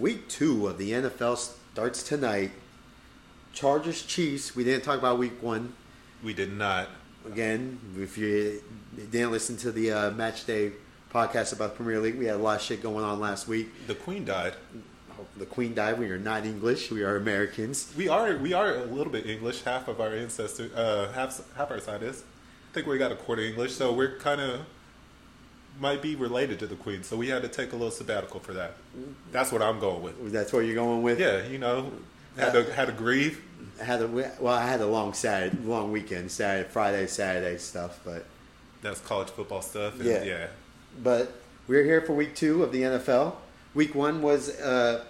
Week two of the NFL starts tonight. Chargers Chiefs. We didn't talk about week one. We did not. Again, if you didn't listen to the uh, match day podcast about Premier League, we had a lot of shit going on last week. The Queen died. The Queen died. We are not English. We are Americans. We are we are a little bit English. Half of our ancestors, uh, half half our side is. I think we got a quarter English, so we're kind of might be related to the Queen. So we had to take a little sabbatical for that. That's what I'm going with. That's what you're going with. Yeah, you know, had to had to grieve. Had a well, I had a long Saturday, long weekend, Saturday, Friday, Saturday stuff, but That's college football stuff. And Yeah. yeah. but we're here for week two of the NFL. Week one was, uh,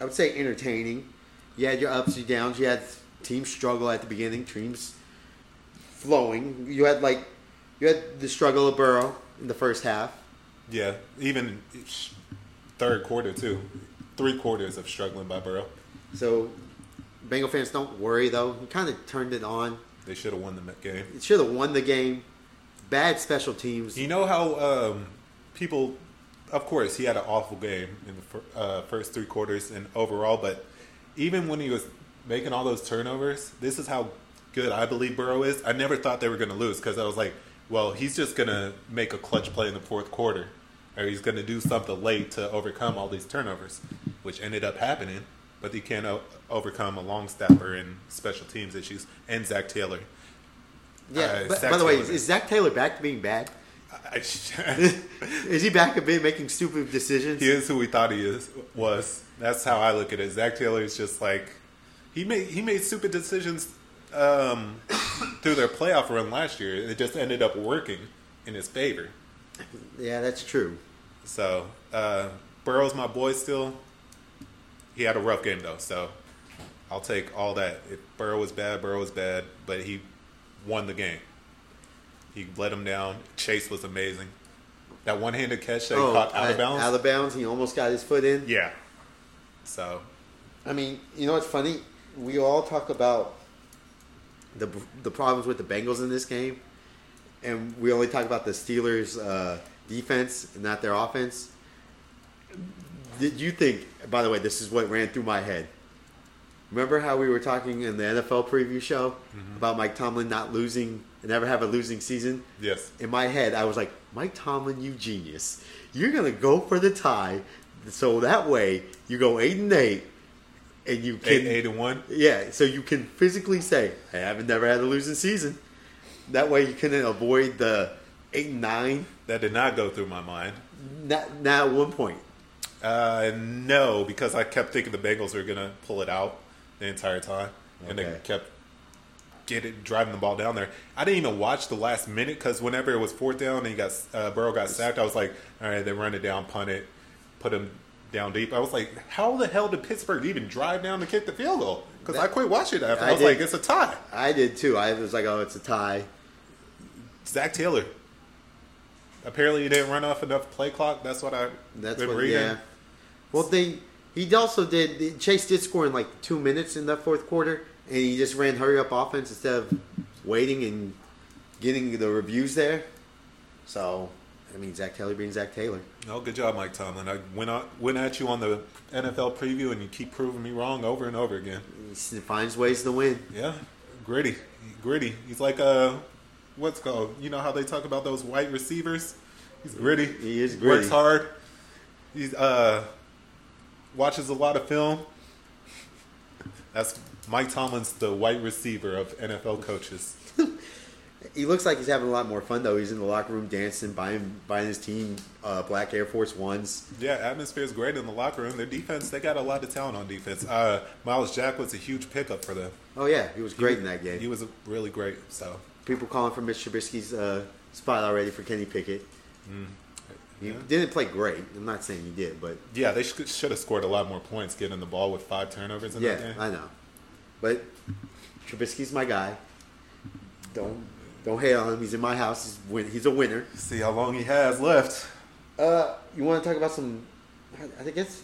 I would say, entertaining. You had your ups and downs. You had teams struggle at the beginning, teams flowing. You had like, you had the struggle of Burrow in the first half. Yeah, even third quarter too. Three quarters of struggling by Burrow. So, Bengal fans don't worry though. He kind of turned it on. They should have won the game. It should have won the game. Bad special teams. You know how um, people, of course, he had an awful game in the fir- uh, first three quarters and overall, but even when he was making all those turnovers, this is how good I believe Burrow is. I never thought they were going to lose because I was like, well, he's just going to make a clutch play in the fourth quarter, or he's going to do something late to overcome all these turnovers, which ended up happening. But he can't o- overcome a long snapper and special teams issues, and Zac Taylor. yeah. uh, but, by the way, is Zac Taylor back to being bad? Is he back to being making stupid decisions? he is who we thought he is was. That's how I look at it. Zac Taylor is just like he made he made stupid decisions um, through their playoff run last year. It just ended up working in his favor. Yeah, that's true. So uh, Burrow's my boy still. He had a rough game though, so I'll take all that. If Burrow was bad, Burrow was bad, but he won the game. He let him down. Chase was amazing. That one-handed catch that he caught out of uh, bounds. Out of bounds. He almost got his foot in. yeah. So I mean, you know what's funny? We all talk about the the problems with the Bengals in this game, and we only talk about the Steelers' uh, defense and not their offense. Did you think? By the way, this is what ran through my head. Remember how we were talking in the NFL preview show about Mike Tomlin not losing and never have a losing season? yes. in my head, I was like, Mike Tomlin, you genius. You're gonna go for the tie, so that way you go eight and eight, and you can Eight, eight and one. yeah, so you can physically say, I haven't never had a losing season. That way you can avoid the eight and nine. That did not go through my mind. Not, not at one point. Uh, no, because I kept thinking the Bengals were gonna pull it out the entire time, and they Okay. kept getting driving the ball down there. I didn't even watch the last minute because whenever it was fourth down and he got uh, Burrow got sacked, I was like, all right, they run it down, punt it, put him down deep. I was like, how the hell did Pittsburgh even drive down to kick the field goal? Because I quit watching it after. I, I was did. like, it's a tie. I did too. I was like, oh, it's a tie. Zac Taylor. Apparently, he didn't run off enough play clock. That's what I That's been what. reading. Yeah. Well, they he also did. Chase did score in like two minutes in that fourth quarter, and he just ran hurry up offense instead of waiting and getting the reviews there. So, I mean, Zac Taylor being Zac Taylor. Oh, good job, Mike Tomlin. I went out, went at you on the NFL preview, and you keep proving me wrong over and over again. He finds ways to win. Yeah, gritty, gritty. He's like uh, what's it called? You know how they talk about those white receivers? He's gritty. He is gritty. Works hard. He uh, watches a lot of film. That's Mike Tomlin's the white receiver of NFL coaches. He looks like he's having a lot more fun though. He's in the locker room dancing, buying buying his team uh, black Air Force Ones. Yeah, atmosphere is great in the locker room. Their defense, they got a lot of talent on defense. Uh, Myles Jack was a huge pickup for them. Oh yeah, he was great in that game. He was really great. So People calling for Mitch Trubisky's uh, spot already for Kenny Pickett. He Yeah. didn't play great. I'm not saying he did, but yeah, they should, should have scored a lot more points getting the ball with five turnovers in that game. I know. But Trubisky's my guy. Don't don't hate on him. He's in my house. He's win- he's a winner. See how long he has left. Uh, you want to talk about some? I think it's.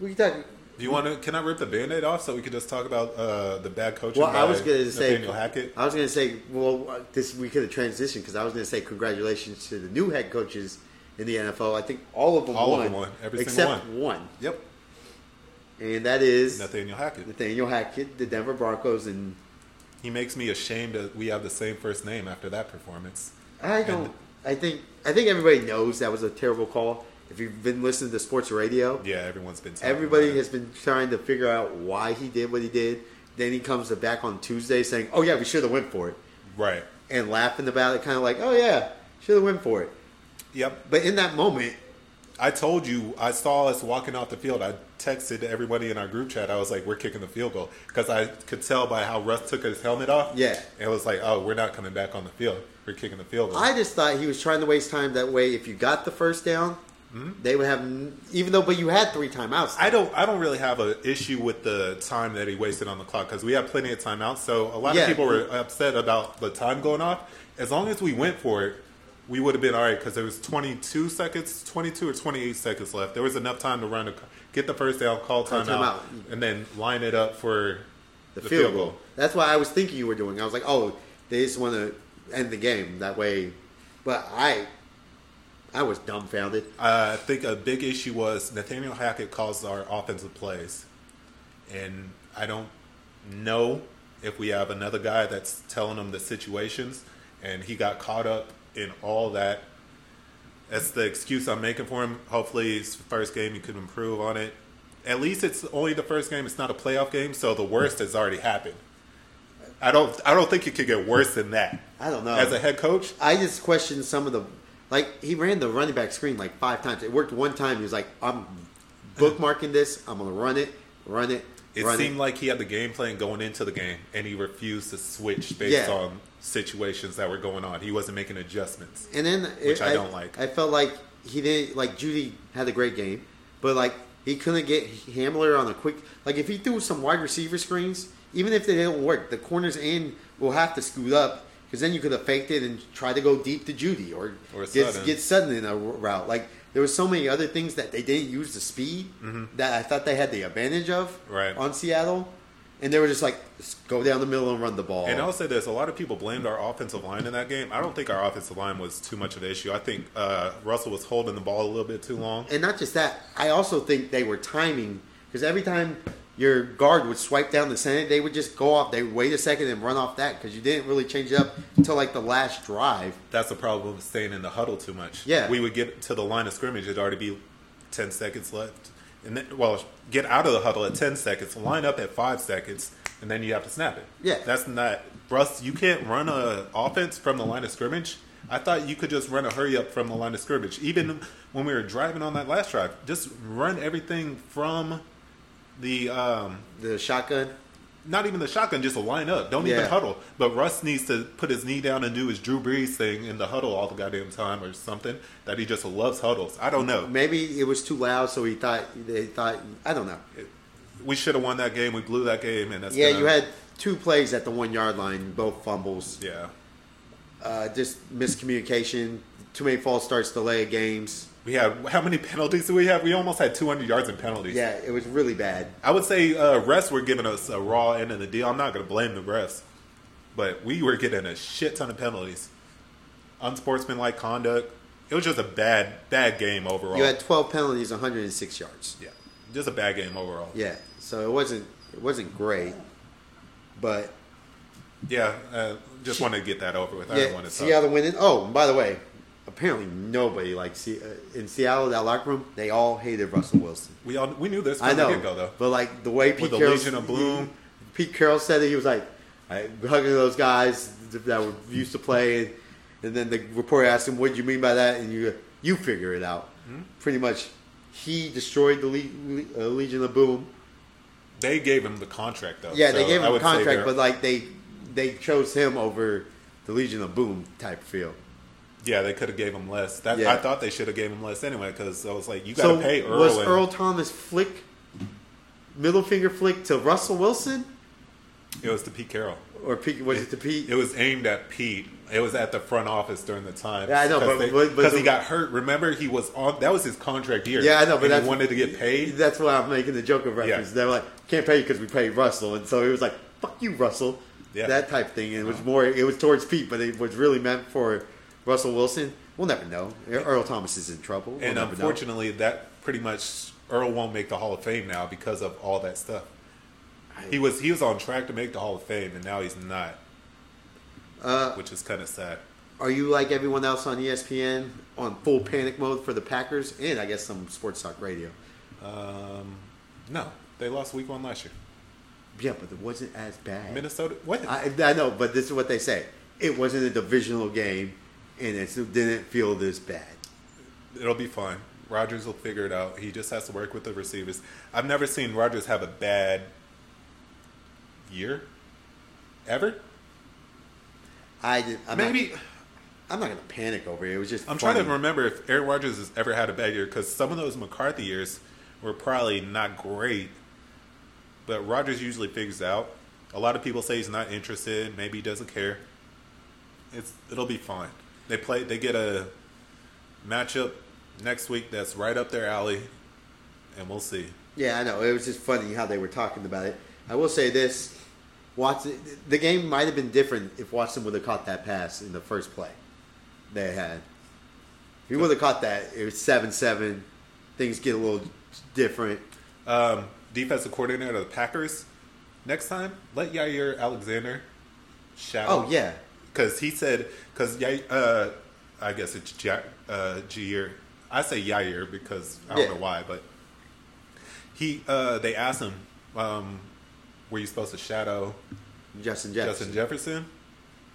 we can talk. Do you want to? Can I rip the band-aid off so we could just talk about uh, the bad coaching? Well, I was going to say. Nathaniel Hackett. I was going to say. Well, this we could have transitioned because I was going to say congratulations to the new head coaches in the NFL. I think all of them All of them won. Every single except one. one. Yep. and that is Nathaniel Hackett. Nathaniel Hackett, the Denver Broncos, and He makes me ashamed that we have the same first name after that performance. I don't. I think I think everybody knows that was a terrible call. If you've been listening to sports radio, Yeah, everyone's been. everybody has been trying to figure out why he did what he did. Then he comes back on Tuesday saying, "Oh yeah, we should have went for it," right. and laughing about it, kind of like, "Oh yeah, should have went for it." Yep. But in that moment, I told you, I saw us walking off the field. I texted everybody in our group chat. I was like, "We're kicking the field goal," because I could tell by how Russ took his helmet off. Yeah. it was like, "Oh, we're not coming back on the field. We're kicking the field goal." I just thought he was trying to waste time. That way, if you got the first down, hmm? they would have. Even though, but you had three timeouts. I don't. I don't really have an issue with the time that he wasted on the clock because we have plenty of timeouts. So a lot Yeah. of people were upset about the time going off. As long as we went for it, we would have been all right because there was 22 seconds, 22 or 28 seconds left. There was enough time to run, a, get the first down, call timeout, timeout. and then line it up for the, field goal. That's what I was thinking you were doing. I was like, oh, they just want to end the game that way. But I, I was dumbfounded. I think a big issue was Nathaniel Hackett calls our offensive plays, and I don't know if we have another guy that's telling them the situations, and he got caught up in all that. That's the excuse I'm making for him. Hopefully, it's the first game he could improve on it. At least it's only the first game. It's not a playoff game, so the worst has already happened. I don't. I don't think it could get worse than that. I don't know. As a head coach, I just questioned some of the, like he ran the running back screen like five times. It worked one time. He was like, I'm bookmarking this. I'm gonna run it, run it, It seemed like he had the game plan going into the game, and he refused to switch based Yeah. on situations that were going on. He wasn't making adjustments. And then Which I don't like. I felt like he didn't like Jeudy had a great game, but like he couldn't get Hamler on a quick. Like if he threw some wide receiver screens, even if they didn't work, the corners in will have to scoot up because then you could have faked it and tried to go deep to Jeudy or, Or get Sutton. get Sutton in a route. Like there was so many other things that they didn't use the speed that I thought they had the advantage of Mm-hmm. Right. on Seattle, and they were just like go down the middle and run the ball. And I'll say this: a lot of people blamed our offensive line in that game. I don't think our offensive line was too much of an issue. I think uh, Russell was holding the ball a little bit too long. and not just that, I also think they were timing because every time your guard would swipe down the center, they would just go off. They would wait a second and run off that because you didn't really change it up until like the last drive. That's the problem with staying in the huddle too much. Yeah. we would get to the line of scrimmage; it'd already be ten seconds left, and then well, get out of the huddle at ten seconds, line up at five seconds, and then you have to snap it. Yeah. that's not Russ. You can't run a offense from the line of scrimmage. I thought you could just run a hurry up from the line of scrimmage. Even when we were driving on that last drive, just run everything from the um, The shotgun. Not even the shotgun, just a line up. Don't even huddle. But Russ needs to put his knee down and do his Drew Brees thing in the huddle all the goddamn time or something. That he just loves huddles. I don't know. Maybe it was too loud, so he thought they thought I don't know. We should have won that game. We blew that game, and that's Yeah, gonna- you had two plays at the one yard line, both fumbles. yeah. Uh, just miscommunication, too many false starts, delay of games. We had how many penalties do we have? We almost had 200 yards in penalties. Yeah, it was really bad. I would say uh, refs were giving us a raw end of the deal. I'm not going to blame the refs, but we were getting a shit ton of penalties, unsportsmanlike conduct. It was just a bad, bad game overall. You had 12 penalties, 106 yards. yeah, just a bad game overall. Yeah, so it wasn't it wasn't great, but Yeah, uh, just wanted to get that over with. I yeah, didn't want to. Seattle winning. Oh, by the way, apparently nobody like see uh, in Seattle that locker room they all hated Russell Wilson. We all we knew this I know, the go though. but like the way Pete the Carroll, Legion of Boom. Pete Carroll said it. He was like I, hugging those guys that were used to play, and, and then the reporter asked him, "What do you mean by that?" And you you figure it out. Hmm? Pretty much, he destroyed the Le- Le- uh, Legion of Boom. They gave him the contract though. Yeah, so they gave him a say contract, but like they they chose him over the Legion of Boom type feel. Yeah, they could have gave him less. That Yeah. I thought they should have gave him less anyway because I was like, you got to So pay Earl. was Earl Thomas flick middle finger flick to Russell Wilson It was to Pete Carroll. or Pete, was it to Pete? It was aimed at Pete. It was at the front office during the time. Yeah, I know, but- because he got hurt. Remember, he was on. That was his contract year. yeah, I know, but he wanted to get paid. That's why I'm making the joke of reference. Yeah. They're like, "Can't pay you because we paid Russell," and so he was like, "Fuck you, Russell." Yeah. That type thing. And it was uh-huh. more. It was towards Pete, but it was really meant for Russell Wilson. We'll never know. Earl Thomas is in trouble. We'll and never know. unfortunately, that pretty much Earl won't make the Hall of Fame now because of all that stuff. He was he was on track to make the Hall of Fame, and now he's not, Uh, which is kind of sad. are you like everyone else on ESPN on full panic mode for the Packers and I guess some sports talk radio? Um, no, they lost Week One last year. Yeah, but it wasn't as bad. Minnesota. What? I, I know, but this is what they say. It wasn't a divisional game, and it didn't feel this bad. It'll be fine. Rodgers will figure it out. He just has to work with the receivers. I've never seen Rodgers have a bad year, ever. I did, I'm Maybe Not, I'm not gonna panic over it. It was just. I'm funny. trying to remember if Aaron Rodgers has ever had a bad year because some of those McCarthy years were probably not great, but Rodgers usually figures out. A lot of people say he's not interested. Maybe he doesn't care. It's it'll be fine. They play. They get a matchup next week that's right up their alley, and we'll see. Yeah, I know. It was just funny how they were talking about it. I will say this: Watson, the game might have been different if Watson would have caught that pass in the first play they had. If he would have caught that, it was seven-seven. Things get a little different. Um, defensive coordinator of the Packers. Next time, let Yair Alexander shout. Oh yeah, because he said because uh, I guess it's ja- uh, Jair. I say Yair because I don't Yeah. know why, but he uh, they asked him, um, "Were you supposed to shadow Justin Jefferson. Justin Jefferson?"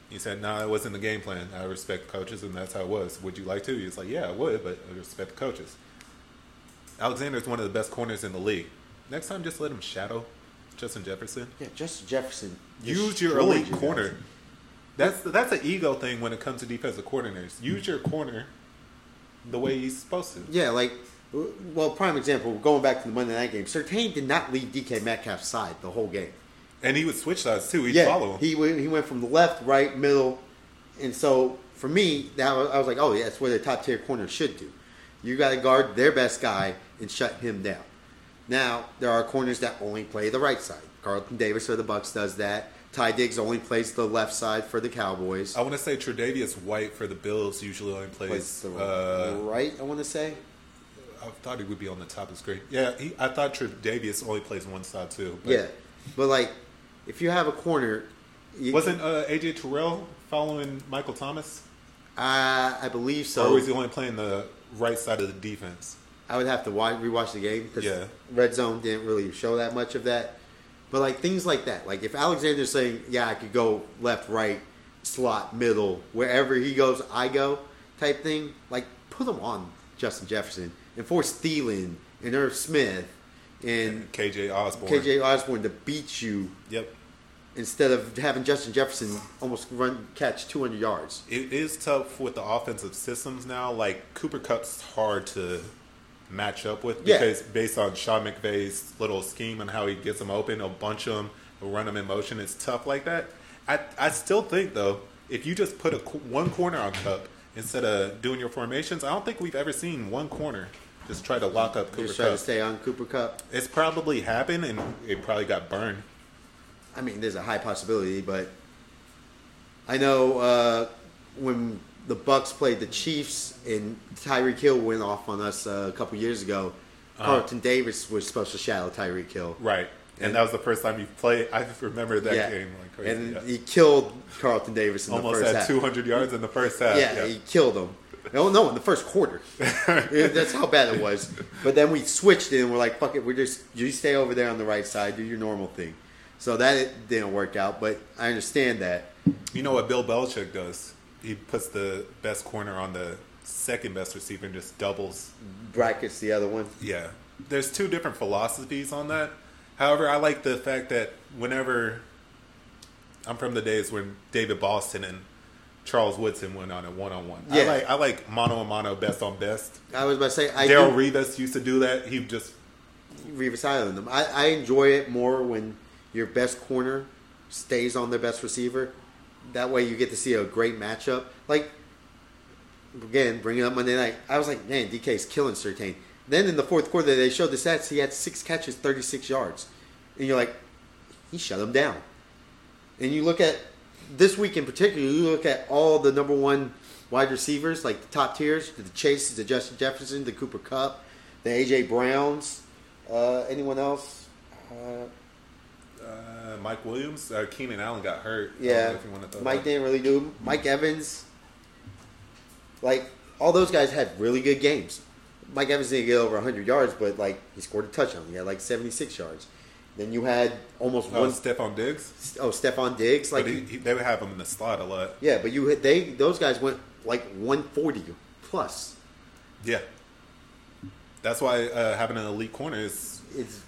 He said, "No, it wasn't the game plan. I respect coaches, and that's how it was. Would you like to?" He was like, "Yeah, I would, but I respect the coaches." Alexander is one of the best corners in the league. Next time, just let him shadow Justin Jefferson. Yeah, Justin Jefferson. Use your elite corner. guys. That's that's an ego thing when it comes to defensive coordinators. Use your corner the way he's supposed to. Yeah, like, well, prime example. Going back to the Monday night game, Surtain did not leave DK Metcalf's side the whole game. And he would switch sides too. He'd yeah, follow him. he went, he went from the left, right, middle, and so for me, that was, I was like, oh, yeah, that's what the top tier corner should do. You got to guard their best guy and shut him down. Now there are corners that only play the right side. Carlton Davis for the Bucks does that. Ty Diggs only plays the left side for the Cowboys. I want to say Tre'Davious White for the Bills usually only Plays plays. the Uh, right, I want to say. I thought he would be on the top of the screen. Yeah, he, I thought Tre'Davious only plays one side too. but- Yeah, but like, if you have a corner, Wasn't uh, AJ Terrell following Michael Thomas, Uh, I believe so. or was he only playing the right side of the defense? I would have to watch, rewatch the game because Yeah. Red Zone didn't really show that much of that. But like things like that, like if Alexander's saying, "Yeah, I could go left, right, slot, middle, wherever he goes, I go," type thing, like put him on Justin Jefferson and force Thielen and Irv Smith and KJ Osborn. KJ Osborn to beat you Yep. instead of having Justin Jefferson almost run catch 200 yards. It is tough with the offensive systems now. Like Cooper Kupp's hard to match up with Yeah. because based on Sean McVay's little scheme and how he gets them open, he'll bunch them, he'll run them in motion. It's tough like that. I I still think though, if you just put a one corner on Kupp instead of doing your formations, I don't think we've ever seen one corner just try to lock up Cooper Just try to Kupp. stay on Cooper Kupp. It's probably happened and it probably got burned. I mean, there's a high possibility, but I know uh, when the Bucks played the Chiefs and Tyreek Hill went off on us uh, a couple years ago. Uh-huh. Carlton Davis was supposed to shadow Tyreek Hill. Right. And, And- that was the first time he played. I remember that yeah, game like crazy. and yeah. he killed Carlton Davis in Almost the first had half. 200 yards in the first half. yeah, he killed him. No, no, in the first quarter. That's how bad it was. But then we switched it and we're like, fuck it, we're just you stay over there on the right side, do your normal thing. So that didn't work out, but I understand that. You know what Bill Belichick does? He puts the best corner on the second best receiver and just doubles. Brackets the other one. Yeah. There's two different philosophies on that. However, I like the fact that whenever I'm from the days when David Boston and Charles Woodson went on a one on one. I Yeah. like I like mono a mono best on best. I was about to say I Darrelle Revis used to do that. He just Revis Island them. I, I enjoy it more when your best corner stays on their best receiver. That way you get to see a great matchup. Like again, bringing up Monday night, I was like, man, DK's killing Surtain. Then in the fourth quarter, they showed the stats. He had six catches, thirty-six yards, and you're like, he shut him down. And you look at this week in particular, you look at all the number one wide receivers, like the top tiers, the Chases, the Justin Jefferson, the Cooper Kupp, the AJ Browns, Uh, anyone else? Uh, Uh, Mike Williams, uh, Keenan Allen got hurt. Yeah, if you want to throw Mike that. didn't really do. Mike Evans, like all those guys had really good games. Mike Evans didn't get over 100 yards, but like he scored a touchdown. He had like 76 yards. Then you had almost Oh, one Stefon Diggs. oh Stefon Diggs, like he, he, they would have him in the slot a lot. yeah, but you they those guys went like 140 plus. Yeah. That's why uh, having an elite corner is. It's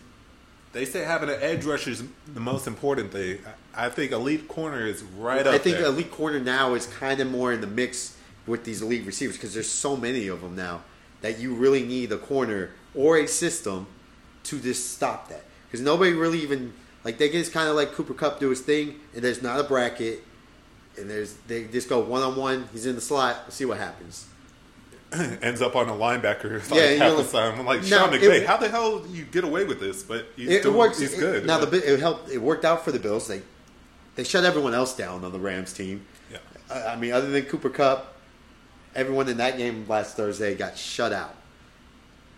They say having an edge rusher is the most important thing. I I think elite corner is right up I think there. elite corner now is kind of more in the mix with these elite receivers because there's so many of them now that you really need a corner or a system to just stop that because nobody really even like they just kind of like Cooper Kupp do his thing and there's not a bracket and there's they just go one on one. He's in the slot. Let's see what happens. ends up on a linebacker like Yeah, half the like- time. I'm like Now, Sean it- McVay, how the hell do you get away with this? But he's It, it works. He's it- good. now the it helped. It worked out for the Bills. They they shut everyone else down on the Rams team. Yeah. I I mean, other than Cooper Kupp, everyone in that game last Thursday got shut out.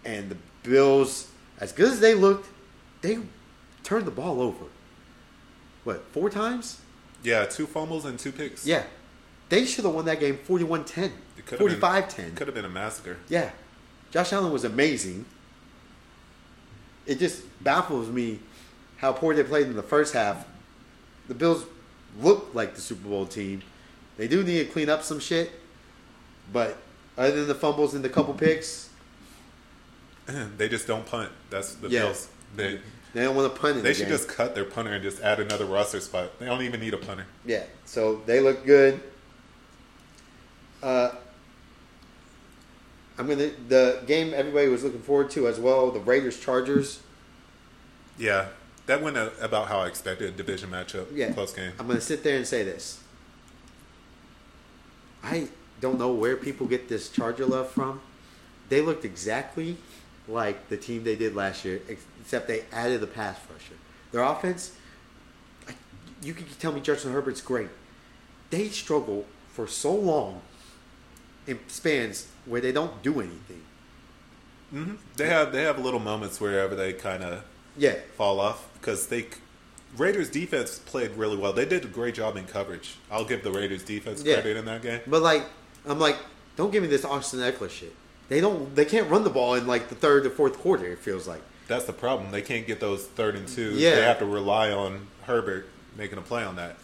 And the Bills, as good as they looked, they turned the ball over. What, four times? yeah, two fumbles and two picks. Yeah. They should have won that game 41 10, It could've 45 been- 10. Could have been a massacre. Yeah. Josh Allen was amazing. It just baffles me how poor they played in the first half. The Bills look like the Super Bowl team. They do need to clean up some shit, but other than the fumbles and the couple picks, they just don't punt. That's the Yeah. Bills. They they don't want to punt in they the should game. just cut their punter and just add another roster spot. They don't even need a punter. Yeah, so they look good. Uh, I'm gonna the game everybody was looking forward to as well. The Raiders Chargers. Yeah, that went uh, about how I expected a division matchup. Yeah, close game. I'm gonna sit there and say this. I don't know where people get this Charger love from. They looked exactly like the team they did last year, except they added a pass rusher. Their offense, you can tell me Justin Herbert's great. They struggle for so long in spans where they don't do anything. hmm They have they have little moments wherever they kind of Yeah, fall off because they Raiders defense played really well. They did a great job in coverage. I'll give the Raiders defense Yeah. credit in that game. But like, I'm like, don't give me this Austin Ekeler shit. They don't. They can't run the ball in like the third or fourth quarter. It feels like. That's the problem. They can't get those third and two. Yeah. They have to rely on Herbert making a play on that.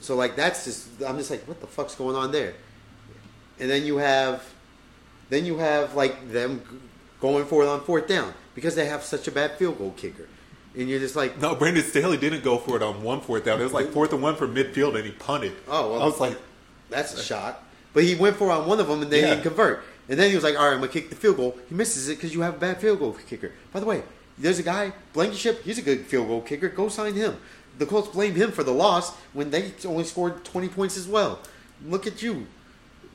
So like that's just. I'm just like, what the fuck's going on there? And then you have, then you have like them going for it on fourth down because they have such a bad field goal kicker, and you're just like, No, Brandon Staley didn't go for it on one fourth down. It was like fourth and one from midfield, and he punted. Oh, well. I was like, that's a shot. But he went for it on one of them and they Yeah. didn't convert. And then he was like, all right, I'm gonna kick the field goal. He misses it because you have a bad field goal kicker. By the way, there's a guy Blankenship. He's a good field goal kicker. Go sign him. The Colts blame him for the loss when they only scored 20 points as well. Look at you,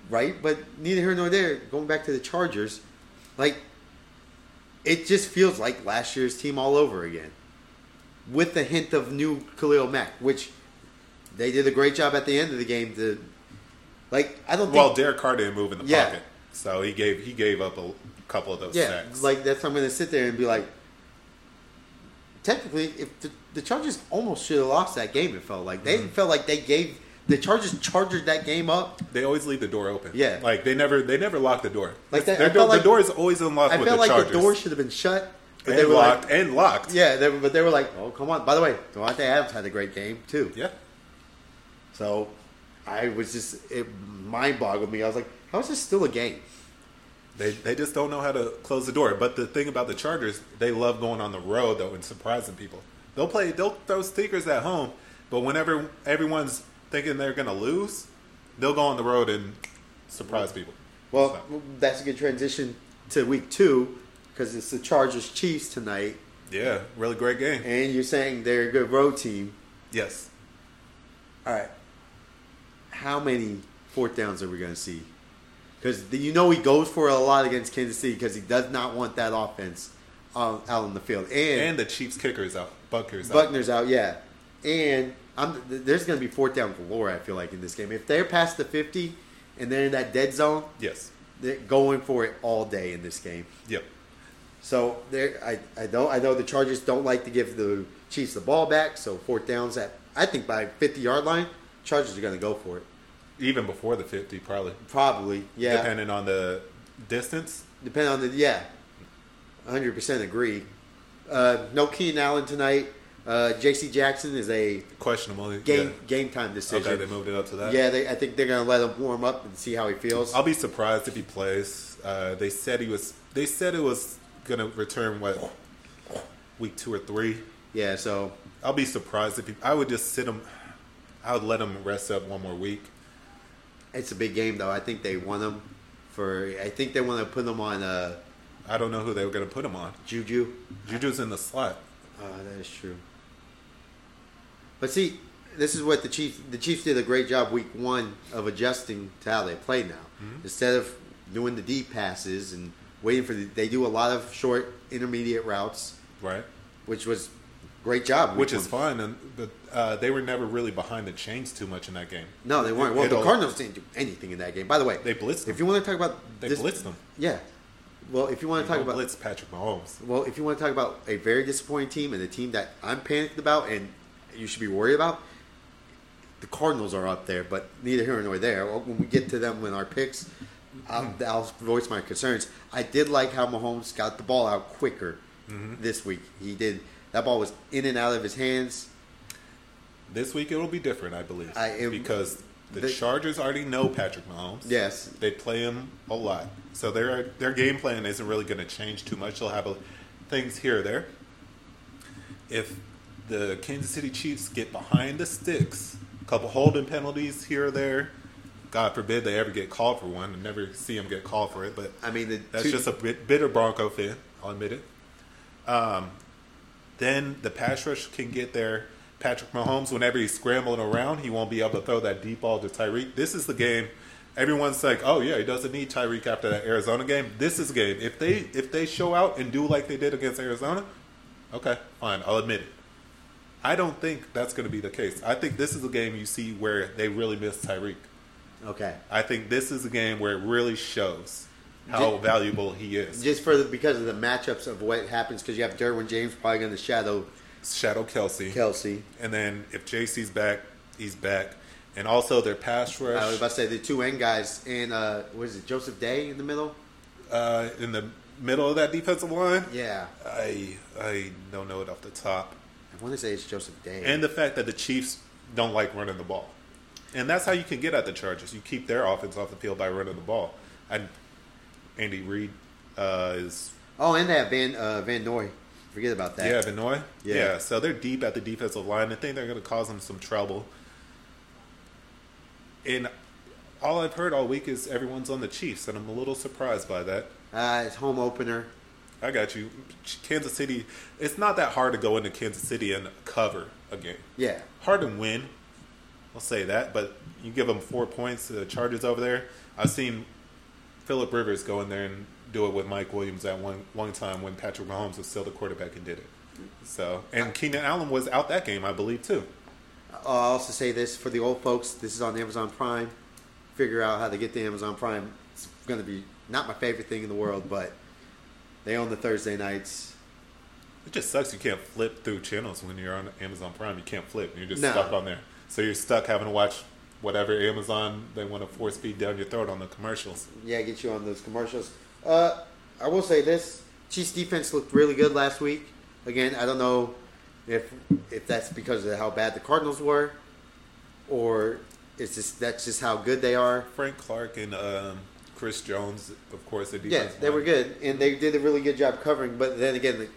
right? But neither here nor there. Going back to the Chargers, like it just feels like last year's team all over again, with the hint of new Khalil Mack, which they did a great job at the end of the game to. Like I don't think well, Derek Carr didn't move in the Yeah. pocket, so he gave he gave up a couple of those Yeah, sacks. like that's I'm going to sit there and be like, technically, if the, the Chargers almost should have lost that game, it felt like they Mm-hmm. felt like they gave the Chargers charged that game up. they always leave the door open. Yeah. like they never they never lock the door. Like that- Their I door, like- the door is always unlocked I felt the like Chargers. the door should have been shut, but and they were locked like, and locked. yeah, they, were- but they were like, oh come on. By the way, Davante Adams had a great game too. yeah. So I was just it mind boggled me. I was like, how is this still a game? They, they just don't know how to close the door. But the thing about the Chargers, they love going on the road though and surprising people. They'll play, they'll throw stickers at home, but whenever everyone's thinking they're gonna lose, they'll go on the road and surprise people. Well, So, that's a good transition to week two because it's the Chargers Chiefs tonight, yeah, really great game. and you're saying they're a good road team. Yes, All right. How many fourth downs are we going to see? Because you know he goes for it a lot against Kansas City because he does not want that offense out on the field. And, and the Chiefs kicker is out, Butker's out. Buckner's out, yeah. And I'm, there's going to be fourth down galore, I feel like, in this game. If they're past the 50 and they're in that dead zone, Yes, they're going for it all day in this game. yep. So there, I I know I know the Chargers don't like to give the Chiefs the ball back. So fourth downs at I think by 50 yard line, Chargers are going to go for it. Even before the 50, probably. Probably, yeah. Depending on the distance. Depending on the yeah, 100 percent agree. Uh, no Keenan Allen tonight. Uh, J.C. Jackson is a Questionable. game yeah. game time decision. Okay, they moved it up to that. Yeah, they, I think they're going to let him warm up and see how he feels. I'll be surprised if he plays. Uh, they said he was. They said it was gonna return what week two or three. yeah, so I'll be surprised if he. I would just sit him. I would let him rest up one more week. it's a big game though. I think they want him for. I think they want to put him on uh, I don't know who they were gonna put him on. Juju. Juju's in the slot. Uh, that is true. But see, this is what the Chiefs the Chiefs did a great job week one of adjusting to how they play now. Mm-hmm. Instead of doing the deep passes and waiting for the, they do a lot of short intermediate routes, Right. which was great job. Which is fun. and but uh, they were never really behind the chains too much in that game. No, they weren't. Well, the Cardinals didn't do anything in that game. By the way, They blitzed If them. you want to talk about They this, blitzed them. yeah. Well, if you want to talk about blitz Patrick Mahomes. Well, if you want to talk about a very disappointing team and a team that I'm panicked about and you should be worried about, the Cardinals are up there, but neither here nor there. When we get to them with our picks, I'll, mm-hmm. I'll voice my concerns. I did like how Mahomes got the ball out quicker mm-hmm. this week. He did. That ball was in and out of his hands. This week it'll be different, I believe, I am- because the, the- Chargers already know Patrick Mahomes. Yes. they play him a lot, so their their game plan isn't really going to change too much. They'll have a, things here or there. If the Kansas City Chiefs get behind the sticks, a couple holding penalties here or there. God forbid they ever get called for one. I never see them get called for it, but I mean, the that's two- just a bit, bitter Bronco fan. I'll admit it. Um, then the pass rush can get there. Patrick Mahomes, whenever he's scrambling around, he won't be able to throw that deep ball to Tyreek. This is the game. Everyone's like, "Oh yeah, he doesn't need Tyreek after that Arizona game." This is the game. If they if they show out and do like they did against Arizona, okay, fine, I'll admit it. I don't think that's going to be the case. I think this is a game you see where they really miss Tyreek. okay. I think this is a game where it really shows how Ju- valuable he is. Just for the, because of the matchups of what happens, because you have Derwin James probably going to shadow Shadow Kelce. Kelce. And then if JC's back, he's back. And also their pass rush I was about to say the two end guys and uh, what is it, Joseph Day in the middle? uh, in the middle of that defensive line. Yeah, I I don't know it off the top. I want to say it's Joseph Day. And the fact that the Chiefs don't like running the ball. And that's how you can get at the Chargers. You keep their offense off the field by running the ball. And Andy Reid uh, is oh, and they have Van uh, Van Noy. Forget about that. Yeah, Van Noy. Yeah. Yeah. so they're deep at the defensive line. I think they're going to cause them some trouble. And all I've heard all week is everyone's on the Chiefs, and I'm a little surprised by that. Uh, it's home opener. I got you. Kansas City, it's not that hard to go into Kansas City and cover a game. Yeah, Hard to win, I'll say that, but you give them four points to the Chargers over there. I've seen Philip Rivers go in there and do it with Mike Williams at one one time when Patrick Mahomes was still the quarterback and did it. So, and Keenan Allen was out that game, I believe, too. I'll also say this for the old folks. This is on Amazon Prime. Figure out how to get the Amazon Prime. It's going to be not my favorite thing in the world, but they own the Thursday nights. It just sucks you can't flip through channels when you're on Amazon Prime. You can't flip. You're just No. stuck on there. So you're stuck having to watch whatever Amazon they want to force feed down your throat on the commercials. Yeah, get you on those commercials. Uh, I will say this: Chiefs defense looked really good last week. Again, I don't know if if that's because of how bad the Cardinals were, or it's just that's just how good they are. Frank Clark and um, Chris Jones, of course, the Yeah, defense they were good, and they did a really good job covering. But then again, the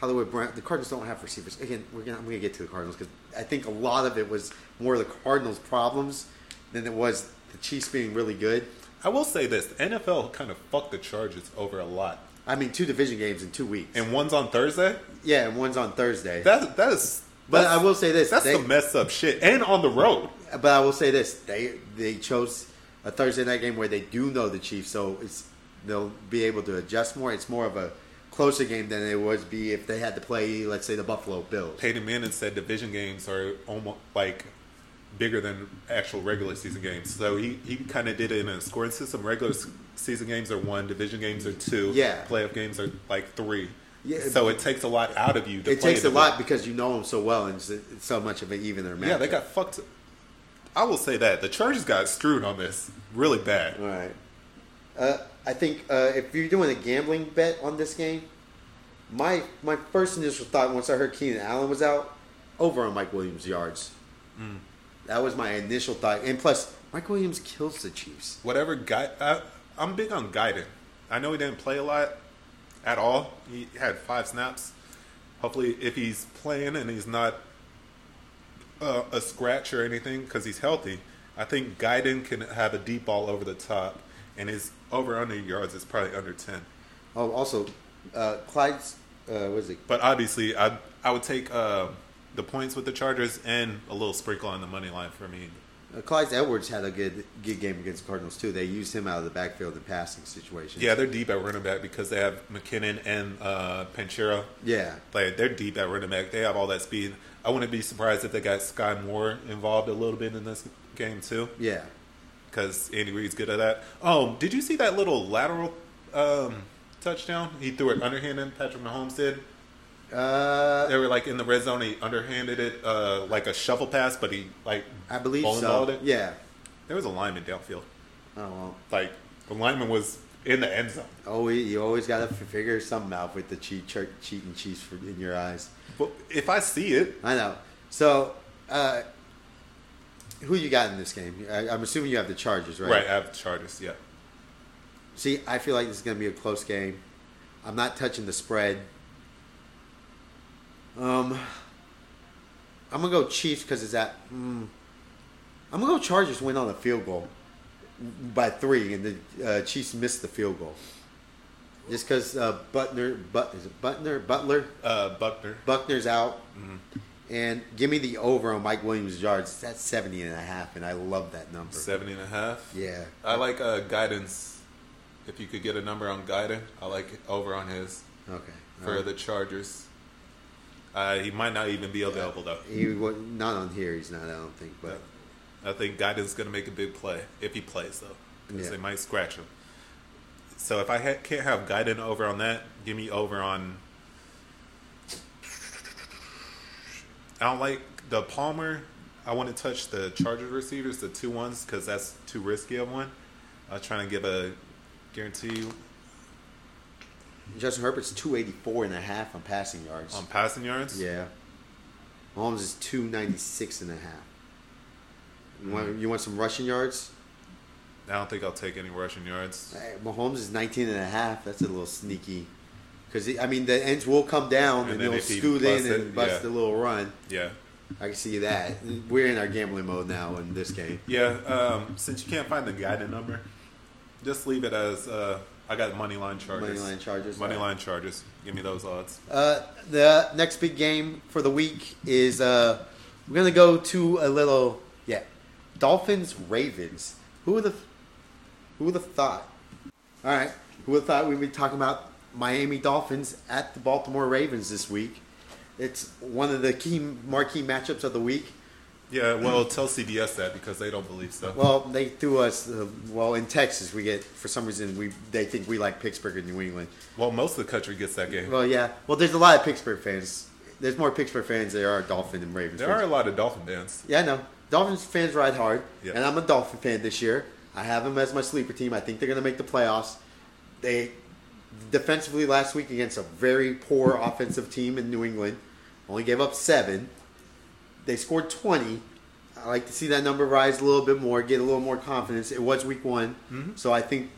Hollywood Brown, the Cardinals don't have receivers. Again, we're gonna, I'm going to get to the Cardinals because I think a lot of it was more the Cardinals' problems than it was the Chiefs being really good. I will say this: the NFL kind of fucked the Chargers over a lot, I mean, two division games in two weeks. and one's on Thursday. yeah, and one's on Thursday. That that is. But I will say this: That's they, some messed up shit, and on the road. But I will say this: they they chose a Thursday night game where they do know the Chiefs, so it's they'll be able to adjust more. It's more of a closer game than it would be if they had to play, let's say, the Buffalo Bills. Peyton Manning said division games are almost like bigger than actual regular season games. So he, he kind of did it in a scoring system. Regular season games are one, division games are two, Yeah. playoff games are like three. Yeah. So it takes a lot out of you. To It takes a lot because you know them so well, and so much of an evener match. Yeah, they got fucked. I will say that the Chargers got screwed on this really bad. All right. Uh, I think uh, if you're doing a gambling bet on this game, my my first initial thought once I heard Keenan Allen was out, over on Mike Williams yards. Mm. That was my initial thought, and plus Mike Williams kills the Chiefs. Whatever guy, I, I'm big on Guyton. I know he didn't play a lot at all. He had five snaps. Hopefully, if he's playing and he's not uh, a scratch or anything because he's healthy, I think Guyton can have a deep ball over the top, and his over under yards is probably under ten. Oh, also, uh, Clyde's uh, what is it? But obviously, I I would take uh, the points with the Chargers and a little sprinkle on the money line for me. Uh, Clyde Edwards had a good good game against the Cardinals too. They used him out of the backfield in passing situations. Yeah, they're deep at running back because they have McKinnon and uh, Pacheco. yeah. Like they're deep at running back. They have all that speed. I wouldn't be surprised if they got Skyy Moore involved a little bit in this game too, Yeah. because Andy Reid's good at that. Oh, did you see that little lateral um, touchdown? He threw it underhanded. Patrick Mahomes did. Uh, They were like in the red zone. He underhanded it uh, like a shuffle pass, but he like I believe so. it. Yeah. There was a lineman downfield. Oh well. Like the lineman was in the end zone. Oh, you always got to figure something out with the cheat, cheat cheating Chiefs for, in your eyes. But if I see it, I know. So, uh, who you got in this game? I, I'm assuming you have the Chargers, right? right, I have the Chargers. Yeah. See, I feel like this is going to be a close game. I'm not touching the spread. Um, I'm gonna go Chiefs because it's at. Mm, I'm gonna go Chargers win on a field goal by three, and the uh, Chiefs missed the field goal. Just because uh, Butner, but is it Butner, Butler, Uh, Buckner. Buckner's out, and give me the over on Mike Williams' yards. That's 70 and a half, and I love that number. 70 and a half. Yeah, I like uh, guidance. If you could get a number on Guyton, I like over on his okay. for Alright. the Chargers. Uh, he might not even be available though. He was not on here. He's not. I don't think. But I think Guyton's going to make a big play if he plays though, because Yeah. they might scratch him. So if I ha- can't have Guyton over on that, give me over on. I don't like the Palmer. I want to touch the Chargers receivers, the two ones, because that's too risky of one. I'm trying to give a guarantee Justin Herbert's 284 and a half on passing yards. on passing yards. yeah. Mahomes is 296 and a half. You want, you want some rushing yards? I don't think I'll take any rushing yards. Hey, Mahomes is 19 and a half. That's a little sneaky. Because, I mean, the ends will come down And and, they'll scoot in it, and bust yeah. a little run. Yeah. I can see that. We're in our gambling mode now in this game. Yeah, um, since you can't find the guided number, just leave it as uh, I got money line charges. Money line Chargers. Money right. line charges. Give me those odds. Uh, the next big game for the week is uh, we're gonna go to a little yeah, Dolphins Ravens. Who would have who would have thought? All right, who would have thought we'd be talking about Miami Dolphins at the Baltimore Ravens this week? It's one of the key marquee matchups of the week. Yeah, well, tell CBS that because they don't believe so. Well, they threw us. Uh, well, in Texas, we get for some reason we they think we like Pittsburgh and New England. Well, most of the country gets that game. Well, yeah. Well, there's a lot of Pittsburgh fans. There's more Pittsburgh fans than there are Dolphin and Ravens. There fans. are a lot of Dolphin fans. Yeah, I know. Dolphins fans ride hard, Yeah. and I'm a Dolphin fan this year. I have them as my sleeper team. I think they're going to make the playoffs. They defensively last week against a very poor offensive team in New England only gave up seven. They scored 20. I like to see that number rise a little bit more, get a little more confidence. It was week one, Mm-hmm. so I think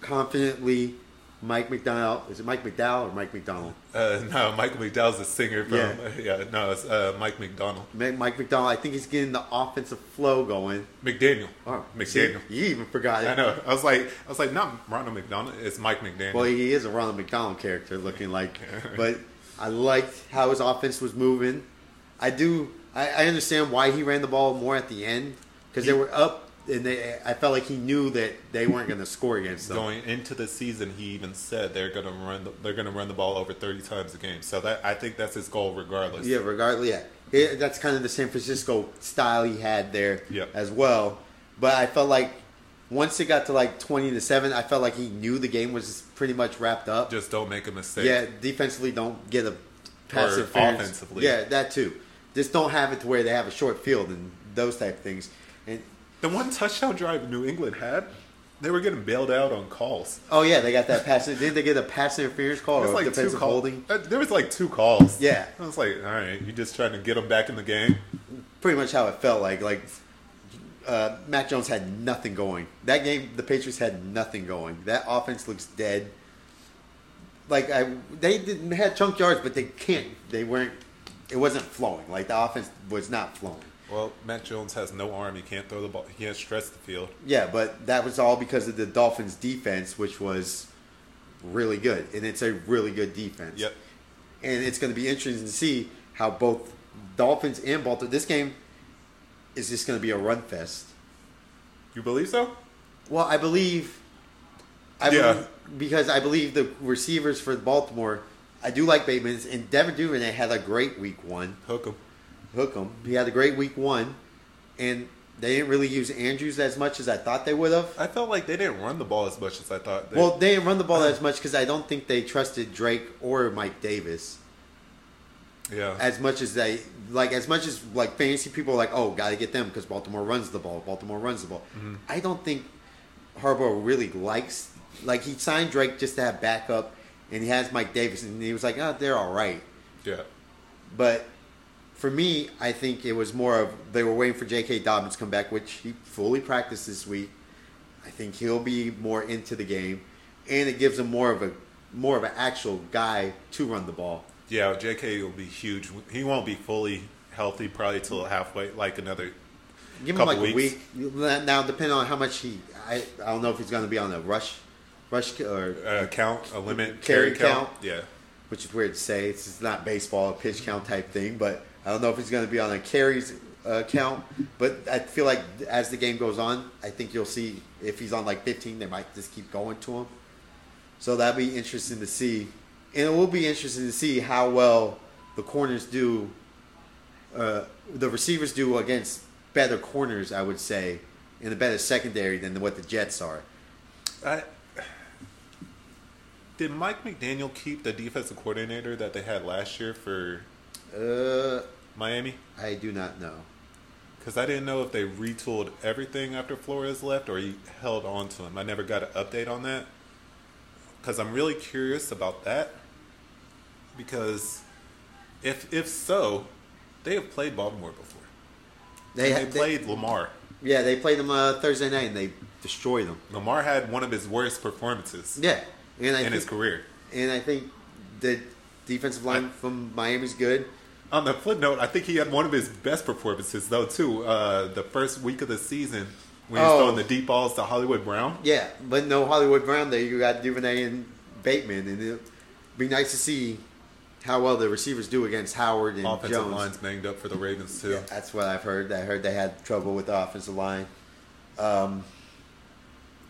confidently Mike McDowell is it Mike McDowell or Mike McDonald? Uh, no, Michael McDowell's a singer from. Yeah. Yeah, no, it's uh, Mike McDonald. Mike McDonald, I think he's getting the offensive flow going. McDaniel. Oh, McDaniel. see, you even forgot it. I know. I was like, I was like, not Ronald McDonald. It's Mike McDaniel. Well, he is a Ronald McDonald character looking like, but I liked how his offense was moving. I do. I, I understand why he ran the ball more at the end because they were up, and they. I felt like he knew that they weren't going to score against them. Going into the season, he even said they're gonna run. The, they're gonna run the ball over thirty times a game. So that I think that's his goal, regardless. Yeah, regardless, yeah, It- that's kind of the San Francisco style he had there Yeah. as well. But I felt like once it got to like twenty to seven, I felt like he knew the game was pretty much wrapped up. Just don't make a mistake. Yeah, defensively don't get a pass Or offensively. Yeah, that too. Just don't have it to where they have a short field and those type of things. And The one touchdown drive New England had, they were getting bailed out on calls. oh yeah, they got that pass. Did they get a pass interference call or was like two defensive calls. holding? Uh, There was like two calls. Yeah. I was like, all right, you just trying to get them back in the game. Pretty much how it felt like. Like uh, Mac Jones had nothing going. That game, the Patriots had nothing going. That offense looks dead. Like I, they didn't had chunk yards, but they can't. They weren't. It wasn't flowing. Like the offense was not flowing. Well, Mac Jones has no arm. He can't throw the ball. He can't stretch the field. Yeah, but that was all because of the Dolphins' defense, which was really good, and it's a really good defense. Yep. And it's going to be interesting to see how both Dolphins and Baltimore. This game is just going to be a run fest. You believe so? Well, I believe. I Yeah. believe, because I believe the receivers for Baltimore. I do like Bateman and Devin Duvernay had a great week one. Hook him. Hook him. He had a great week one, and they didn't really use Andrews as much as I thought they would have. I felt like they didn't run the ball as much as I thought. They, Well, they didn't run the ball as much because I don't think they trusted Drake or Mike Davis yeah. as much as they like. As much as like fantasy people are like, oh, got to get them because Baltimore runs the ball. Baltimore runs the ball. Mm-hmm. I don't think Harbaugh really likes. Like he signed Drake just to have backup, and he has Mike Davis, and he was like, oh, they're all right. yeah. But for me, I think it was more of they were waiting for J.K. Dobbins to come back, which he fully practiced this week. I think he'll be more into the game, and it gives him more of a more of an actual guy to run the ball. Yeah, JK will be huge. He won't be fully healthy probably till halfway, like another. Give him Couple like weeks. a week. Now, depending on how much he, I, I don't know if he's going to be on a rush, rush or Uh, count a limit Carry carry, count. count. Yeah, which is weird to say. It's just not baseball, a pitch count type thing. But I don't know if he's going to be on a carries uh, count. But I feel like as the game goes on, I think you'll see if he's on like 15, they might just keep going to him. So that'd be interesting to see, and it will be interesting to see how well the corners do, uh, the receivers do against better corners. I would say, in a better secondary than what the Jets are. I, did Mike McDaniel keep the defensive coordinator that they had last year for Uh, Miami? I do not know. Because I didn't know if they retooled everything after Flores left or he held on to him. I never got an update on that. Because I'm really curious about that. Because if if so, they have played Baltimore before. They, They, ha- played Lamar. Yeah, they played them uh, Thursday night and they destroyed them. Lamar had one of his worst performances Yeah, and I in think, his career. and I think the defensive line from Miami's good. On the flip note, I think he had one of his best performances though too. Uh, the first week of the season when he was Oh. throwing the deep balls to Hollywood Brown. Yeah, but no Hollywood Brown there. You got Duvernay and Bateman, and it'd be nice to see how well the receivers do against Howard and Offensive Jones. line's banged up for the Ravens too. Yeah, that's what I've heard. I heard they had trouble with the offensive line. Um,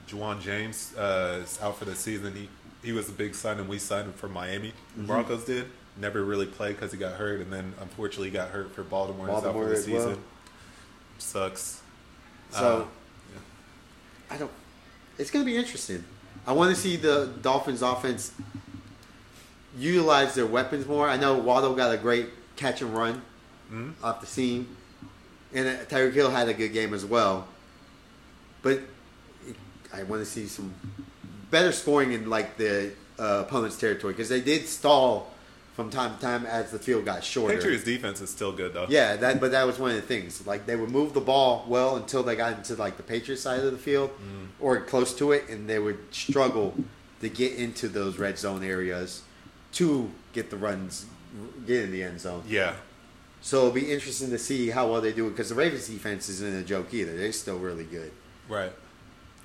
Ja'Wuan James uh, is out for the season. He he was a big signing. We signed him for Miami. Mm-hmm. Broncos did. Never really played because he got hurt, and then unfortunately he got hurt for Baltimore. Baltimore for the as well. season. Sucks. so Uh, I don't. It's going to be interesting. I want to see the Dolphins' offense utilize their weapons more. I know Waddle got a great catch and run Mhm. off the seam, and uh, Tyreek Hill had a good game as well. But I want to see some better scoring in like the uh, opponent's territory because they did stall from time to time as the field got shorter. Patriots defense is still good though. Yeah, that but that was one of the things. Like they would move the ball well until they got into like the Patriots side of the field or close to it, and they would struggle to get into those red zone areas to get the runs, get in the end zone. Yeah. So it'll be interesting to see how well they do it because the Ravens defense isn't a joke either. They're still really good. Right.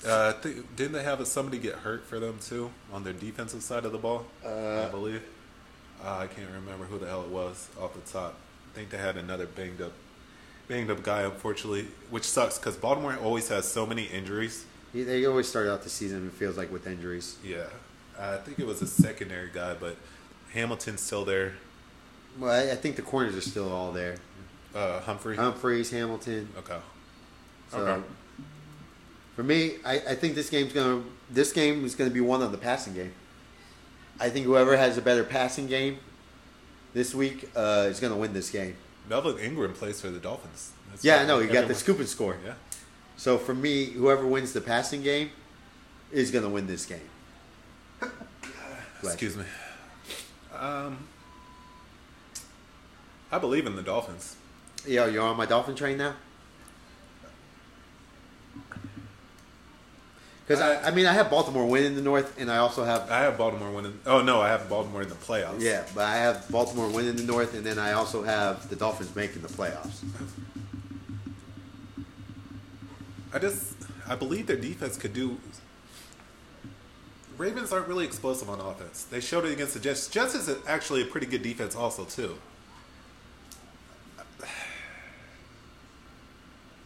Uh, I didn't they have somebody get hurt for them too on their defensive side of the ball? Uh, I believe. Uh, I can't remember who the hell it was off the top. I think they had another banged up, banged up guy. Unfortunately, which sucks because Baltimore always has so many injuries. They- They always start out the season. It feels like with injuries. Yeah, I think it was a secondary guy, but Hamilton's still there. Well, I, I think the corners are still all there. Uh, Humphrey. Humphreys, Hamilton. okay. So Okay. For me, I, I think this game's gonna this game is gonna be won on the passing game. I think whoever has a better passing game this week uh, is gonna win this game. Melvin Ingram plays for the Dolphins. That's Yeah, I know he got the scoop and score. Yeah. So for me, whoever wins the passing game is gonna win this game. Excuse me. Um, I believe in the Dolphins. you. Yo, you're on my Dolphin train now. Because I, I mean, I have Baltimore winning the North, and I also have I have Baltimore winning. Oh no, I have Baltimore in the playoffs. Yeah, but I have Baltimore winning the North, and then I also have the Dolphins making the playoffs. I just I believe their defense could do. Ravens aren't really explosive on offense. They showed it against the Jets. Jets is actually a pretty good defense, also too.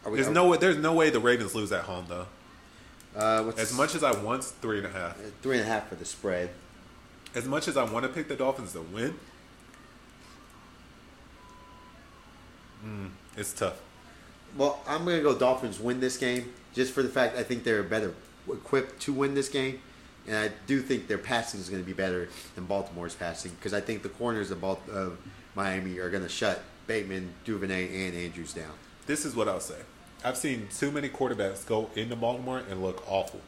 Are we, There's no way. There's no way the Ravens lose at home though. Uh, what's As much as I want three and a half, uh, three and a half for the spread. as much as I want to pick the Dolphins to win, mm, it's tough. Well, I'm going to go Dolphins win this game just for the fact I think they're better equipped to win this game, and I do think their passing is going to be better than Baltimore's passing because I think the corners of, Bal- of Miami are going to shut Bateman, Duvernay, and Andrews down. This is what I'll say. I've seen too many quarterbacks go into Baltimore and look awful.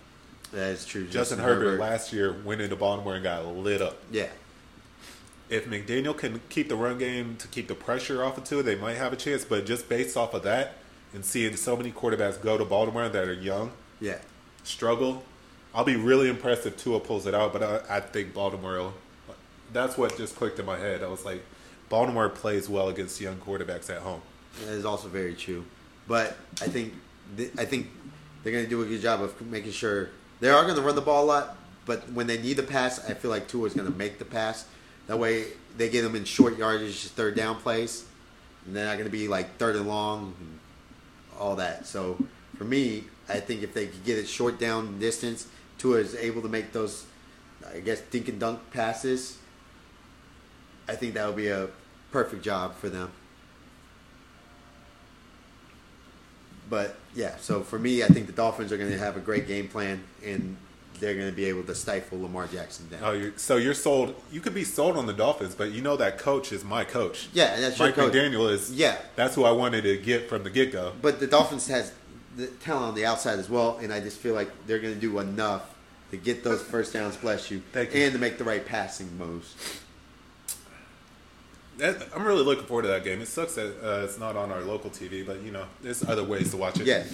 That is true. Justin Herbert last year went into Baltimore and got lit up. Yeah, If McDaniel can keep the run game to keep the pressure off of Tua, they might have a chance. But just based off of that and seeing so many quarterbacks go to Baltimore that are young, yeah. struggle, I'll be really impressed if Tua pulls it out. But I, I think Baltimore. Will, that's what just clicked in my head. I was like, Baltimore plays well against young quarterbacks at home. That is also very true. But I think th- I think they're going to do a good job of making sure they are going to run the ball a lot. But when they need the pass, I feel like Tua is going to make the pass. That way, they get them in short yardage, third down plays, and they're not going to be like third and long, and all that. So for me, I think if they could get it short down distance, Tua is able to make those, I guess, dink and dunk passes. I think that would be a perfect job for them. But yeah, so for me, I think the Dolphins are going to have a great game plan, and they're going to be able to stifle Lamar Jackson down. Oh, you're, so you're sold. You could be sold on the Dolphins, but you know that coach is my coach. yeah, and that's your Mike coach. McDaniel is. Yeah. that's who I wanted to get from the get go. But the Dolphins has the talent on the outside as well, and I just feel like they're going to do enough to get those first downs, bless you, Thank you. and to make the right passing moves. That- I'm really looking forward to that game. It sucks that uh, it's not on our local TV, but you know, there's other ways to watch it. Yeah.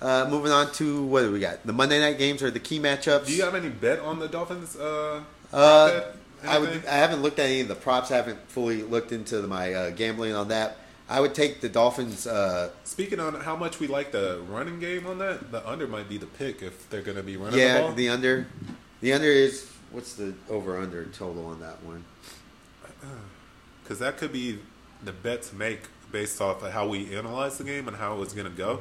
Uh, moving on to what do we got? The Monday night games are the key matchups. Do you have any bet on the Dolphins? Uh, Uh. I would. I haven't looked at any of the props. I haven't fully looked into my uh, gambling on that. I would take the Dolphins. Uh, Speaking on how much we like the running game on that, the under might be the pick if they're going to be running the yeah, ball. the under. The under is what's the over under total on that one? Because that could be the bet to make based off of how we analyze the game and how it's going to go.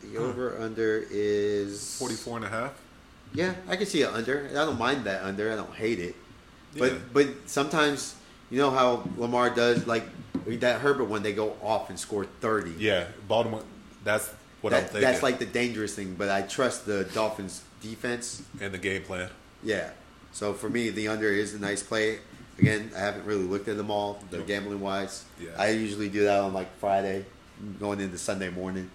The over under is 44 and a half. Yeah, I can see an under. I don't mind that under. I don't hate it. But Yeah. but sometimes you know how Lamar does like that Herbert when they go off and score thirty. Yeah, Baltimore. That's what I'm thinking. that's like the dangerous thing. But I trust the Dolphins defense. and the game plan. Yeah. So for me, the under is a nice play. Again, I haven't really looked at them all, the Nope. gambling wise. Yeah. I usually do that on like Friday, going into Sunday morning.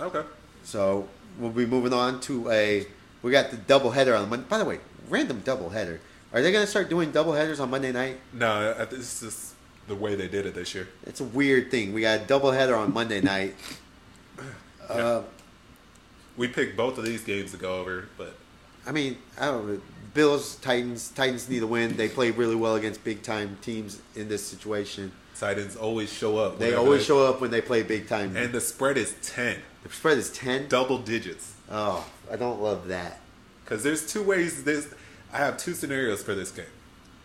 Okay. So we'll be moving on to a. We got the double header on Monday. By the way, random double header. Are they going to start doing double headers on Monday night? No, I- this is the way they did it this year. It's a weird thing. We got a double header on Monday night. Uh, We picked both of these games to go over, but I mean, I don't know. Bills, Titans. Titans need a win. They play really well against big time teams in this situation. Titans always show up. They always they- show up when they play big time. And the spread is 10, the spread is ten. double digits. Oh, I don't love that. Because there's two ways this. I have two scenarios for this game.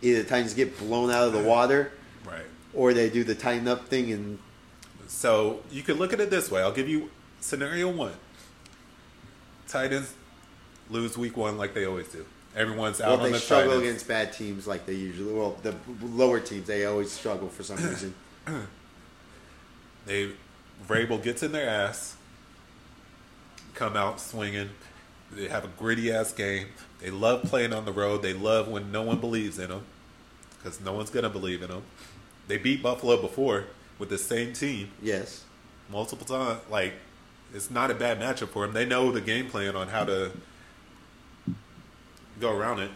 Either the Titans get blown out of the water, Right. or they do the tighten up thing and So you can look at it this way. I'll give you scenario one. Titans lose week one like they always do. Everyone's out well, on they the struggle Titans. against bad teams like they usually. Well, the lower teams they always struggle for some reason. They Vrabel gets in their ass. come out swinging. They have a gritty ass game. They love playing on the road. They love when no one believes in them because no one's gonna believe in them. They beat Buffalo before with the same team Yes. multiple times. Like it's not a bad matchup for them. They know the game plan on how to go around it.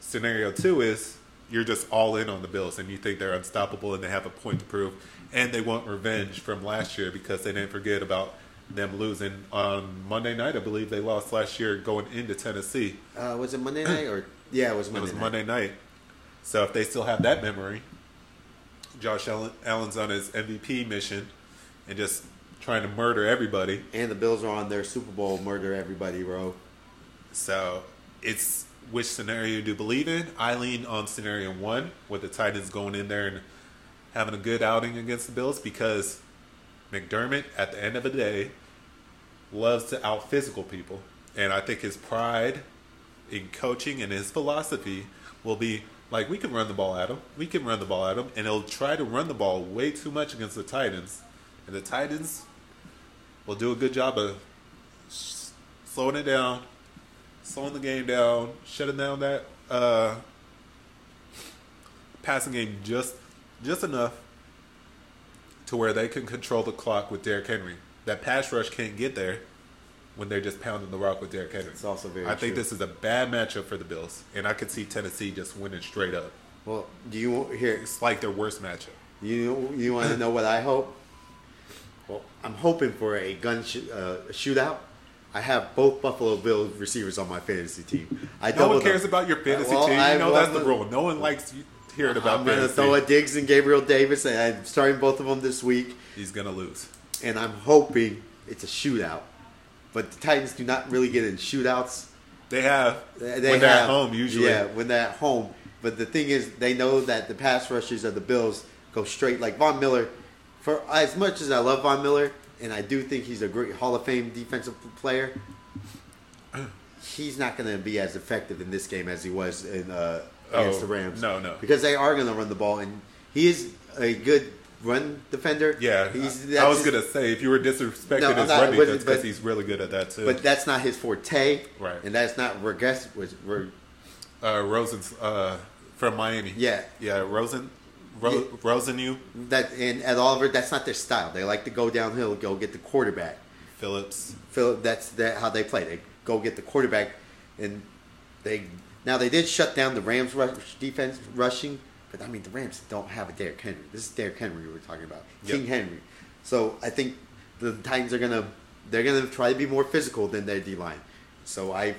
Scenario two is you're just all in on the Bills and you think they're unstoppable and they have a point to prove and they want revenge from last year because they didn't forget about them losing on Monday night. I believe they lost last year going into Tennessee. Uh, was it Monday night or yeah, it was Monday. It was night. Monday night. So if they still have that memory, Josh Allen, Allen's on his MVP mission and just trying to murder everybody. And the Bills are on their Super Bowl murder everybody, bro. So it's which scenario do you believe in? I lean on scenario one with the Titans going in there and having a good outing against the Bills because McDermott, at the end of the day, loves to out physical people. And I think his pride in coaching and his philosophy will be like, we can run the ball at him. We can run the ball at him. And he'll try to run the ball way too much against the Titans. And the Titans will do a good job of slowing it down, slowing the game down, shutting down that uh, passing game just just enough to where they can control the clock with Derrick Henry. That pass rush can't get there when they're just pounding the rock with Derrick Henry. It's also very I think true. this is a bad matchup for the Bills, and I could see Tennessee just winning straight up. Well, do you here? It's like their worst matchup. You you want to know what I hope? Well, I'm hoping for a gun sh- uh, shootout. I have both Buffalo Bills receivers on my fantasy team. I No one cares about your fantasy Well, team. I- You know well, that's the rule. No one likes you- hearing about I'm going to throw a Diggs and Gabriel Davis, and I'm starting both of them this week. He's gonna lose. And I'm hoping it's a shootout. But the Titans do not really get in shootouts. They have They when they they're have- at home usually. Yeah, when they're at home. But the thing is, they know that the pass rushers of the Bills go straight. Like Von Miller, for as much as I love Von Miller, and I do think he's a great Hall of Fame defensive player, he's not going to be as effective in this game as he was in uh, against Oh, the Rams. no, no. because they are going to run the ball, and he is a good run defender. Yeah, he's. I was gonna say if you were disrespecting No, his not- run defense because he's really good at that too. But that's not his forte, Right. And that's not regress. Was re- uh, Rosen's uh, from Miami. Yeah. yeah, Rosen, Ro- Yeah. Rosen, you that and at Oliver, that's not their style. They like to go downhill, go get the quarterback. Phillips. Phil, that's that how they play. They go get the quarterback, and they now they did shut down the Rams rush defense rushing, but I mean the Rams don't have a Derrick Henry. This is Derrick Henry we were talking about, Yep. King Henry. So I think the Titans are gonna they're gonna try to be more physical than their D line. So I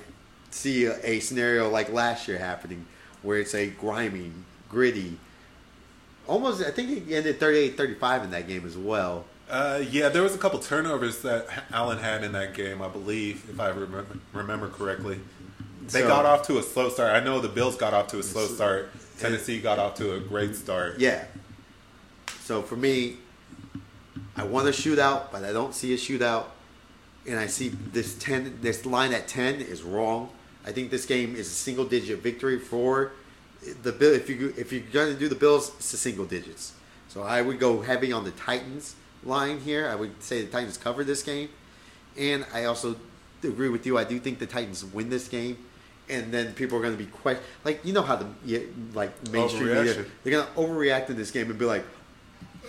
see a, a scenario like last year happening where it's a grimy, gritty. Almost, I think he ended 38-35 in that game as well. Uh, yeah, there was a couple turnovers that Allen had in that game, I believe, if I remember, remember correctly. They So- got off to a slow start. I know the Bills got off to a slow start. Tennessee got off to a great start. Yeah. So for me, I want a shootout, but I don't see a shootout, and I see this ten. This line at ten is wrong. I think this game is a single digit victory for the bill. If you if you're going to do the Bills, it's a single digits. So I would go heavy on the Titans line here. I would say the Titans cover this game, and I also agree with you. I do think the Titans win this game. And then people are going to be question like you know how the like mainstream media they're going to overreact in this game and be like,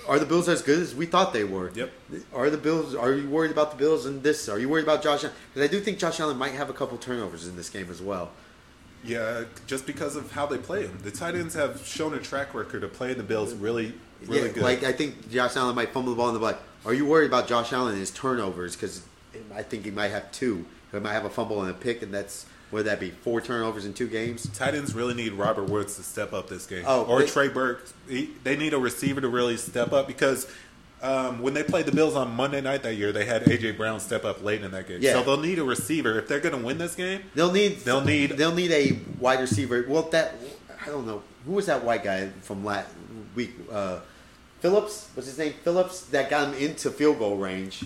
"Are the Bills as good as we thought they were?" Yep. Are the Bills? Are you worried about the Bills and this? Are you worried about Josh Allen? Because I do think Josh Allen might have a couple turnovers in this game as well. Yeah, just because of how they play him. The Titans have shown a track record of playing the Bills really, really yeah, good. Like I think Josh Allen might fumble the ball in the like. Are you worried about Josh Allen and his turnovers? Because I think he might have two. He might have a fumble and a pick, and that's would that be four turnovers in two games? Titans really need Robert Woods to step up this game. Oh, or they- Treylon Burks. He, they need a receiver to really step up because um, when they played the Bills on Monday night that year, they had AJ Brown step up late in that game. Yeah. So they'll need a receiver if they're going to win this game. They'll need They'll need- they'll need a wide receiver. Well, that I don't know who was that white guy from last week. Uh, Philips was his name. Philips that got him into field goal range.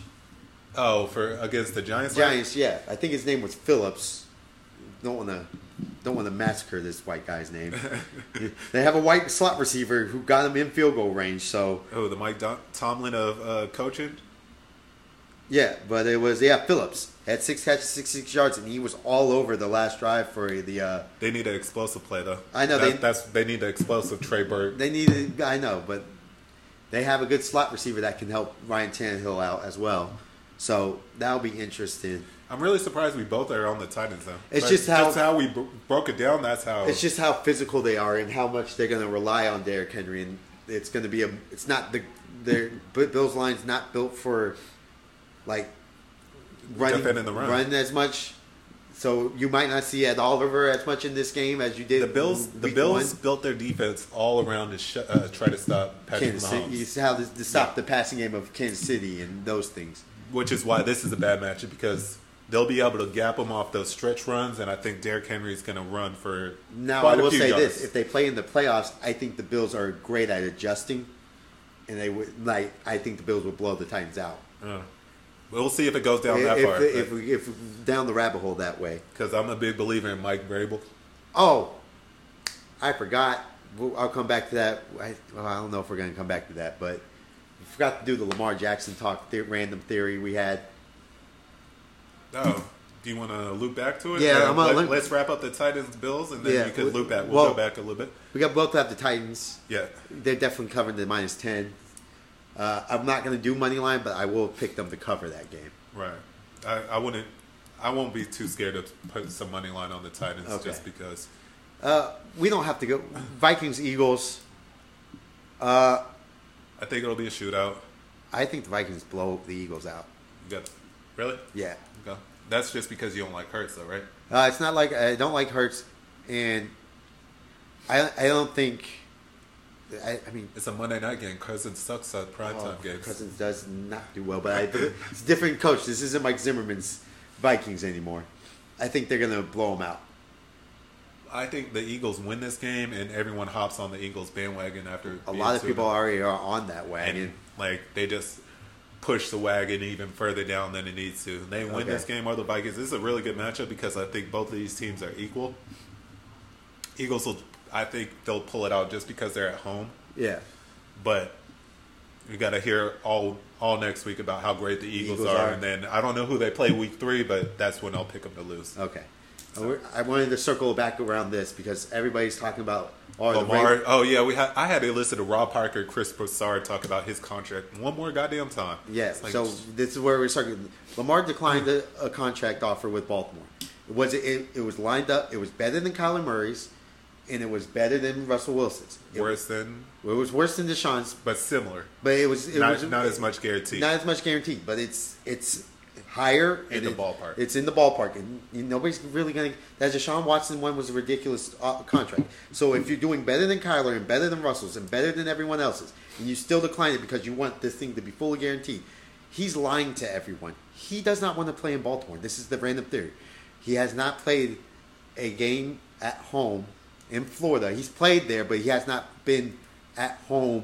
Oh, for against the Giants. Giants, yeah, I think his name was Philips. Don't want to don't want to massacre this white guy's name. they have a white slot receiver who got him in field goal range. So Oh, the Mike Don- Tomlin of uh, coaching. Yeah, but it was yeah Philips had six catches, six six yards, and he was all over the last drive for the. Uh, They need an explosive play though. I know, That- they- that's they need an explosive Treylon Burks. they needed, I know, but they have a good slot receiver that can help Ryan Tannehill out as well. So that'll be interesting. I'm really surprised we both are on the Titans though. It's But just how- just how we bro- broke it down. That's how It's just how physical they are and how much they're going to rely on Derrick Henry, and it's going to be a. It's not the their Bills line's not built for like running run. run as much. So you might not see Ed Oliver as much in this game as you did. the Bills. The Bills one. built their defense all around to sh- uh, try to stop Patrick Kansas Mahomes, City. How to, to stop the passing game of Kansas City and those things. Which is why this is a bad matchup because they'll be able to gap him off those stretch runs, and I think Derrick Henry is going to run for Now I will say yards. this: if they play in the playoffs, I think the Bills are great at adjusting, and they would like. I think the Bills would blow the Titans out. Uh, we'll see if it goes down that if, far. if, we if down the rabbit hole that way. Because I'm a big believer in Mike Vrabel. Oh, I forgot. I'll come back to that. I, well, I don't know if we're going to come back to that, but we forgot to do the Lamar Jackson talk, the random theory we had. Oh, do you want to loop back to it? Yeah, And I'm let, us wrap up the Titans Bills, and then Yeah, you can loop back. We'll well- go back a little bit. We got both have the Titans. Yeah, They're definitely covering the minus ten. Uh, I'm not going to do money line, but I will pick them to cover that game. right. I, I wouldn't. I won't be too scared to put some money line on the Titans Okay. just because. Uh, we don't have to go Vikings Eagles. Uh, I think it'll be a shootout. I think the Vikings blow the Eagles out. Really? Yeah. Okay. That's just because you don't like Hurts, though, right? Uh, it's not like I don't like Hurts, and I I don't think. I, I mean, It's a Monday night game. Cousins sucks at primetime oh, games. Cousins does not do well, but I, it's a different coach. This isn't Mike Zimmerman's Vikings anymore. I think they're gonna blow them out. I think the Eagles win this game, and everyone hops on the Eagles bandwagon after A lot of people and- already are on that and wagon. like they just push the wagon even further down than it needs to. They win Okay. this game or the Vikings. This is a really good matchup because I think both of these teams are equal. Eagles will, I think they'll pull it out just because they're at home. Yeah, But we got to hear all all next week about how great the Eagles, Eagles are, are. and then I don't know who they play week three, but that's when I'll pick them to lose. okay. I wanted to circle back around this because everybody's talking about oh, the Lamar. Oh yeah, we had. I had to listen to Rob Parker, Chris Broussard talk about his contract one more goddamn time. Yeah, like, so this is where we're starting. Lamar declined a, a contract offer with Baltimore. It was it, it was lined up. It was better than Kyler Murray's, and it was better than Russell Wilson's. It, worse than, it was worse than Deshaun's, but similar. but it was it not, was not as much guaranteed. not as much guaranteed. But it's it's higher In the it- ballpark. It's in the ballpark, and nobody's really going to. That Deshaun Watson one was a ridiculous uh, contract. So if you're doing better than Kyler and better than Russell's and better than everyone else's, and you still decline it because you want this thing to be fully guaranteed, he's lying to everyone. He does not want to play in Baltimore. This is the random theory. He has not played a game at home in Florida. He's played there, but he has not been at home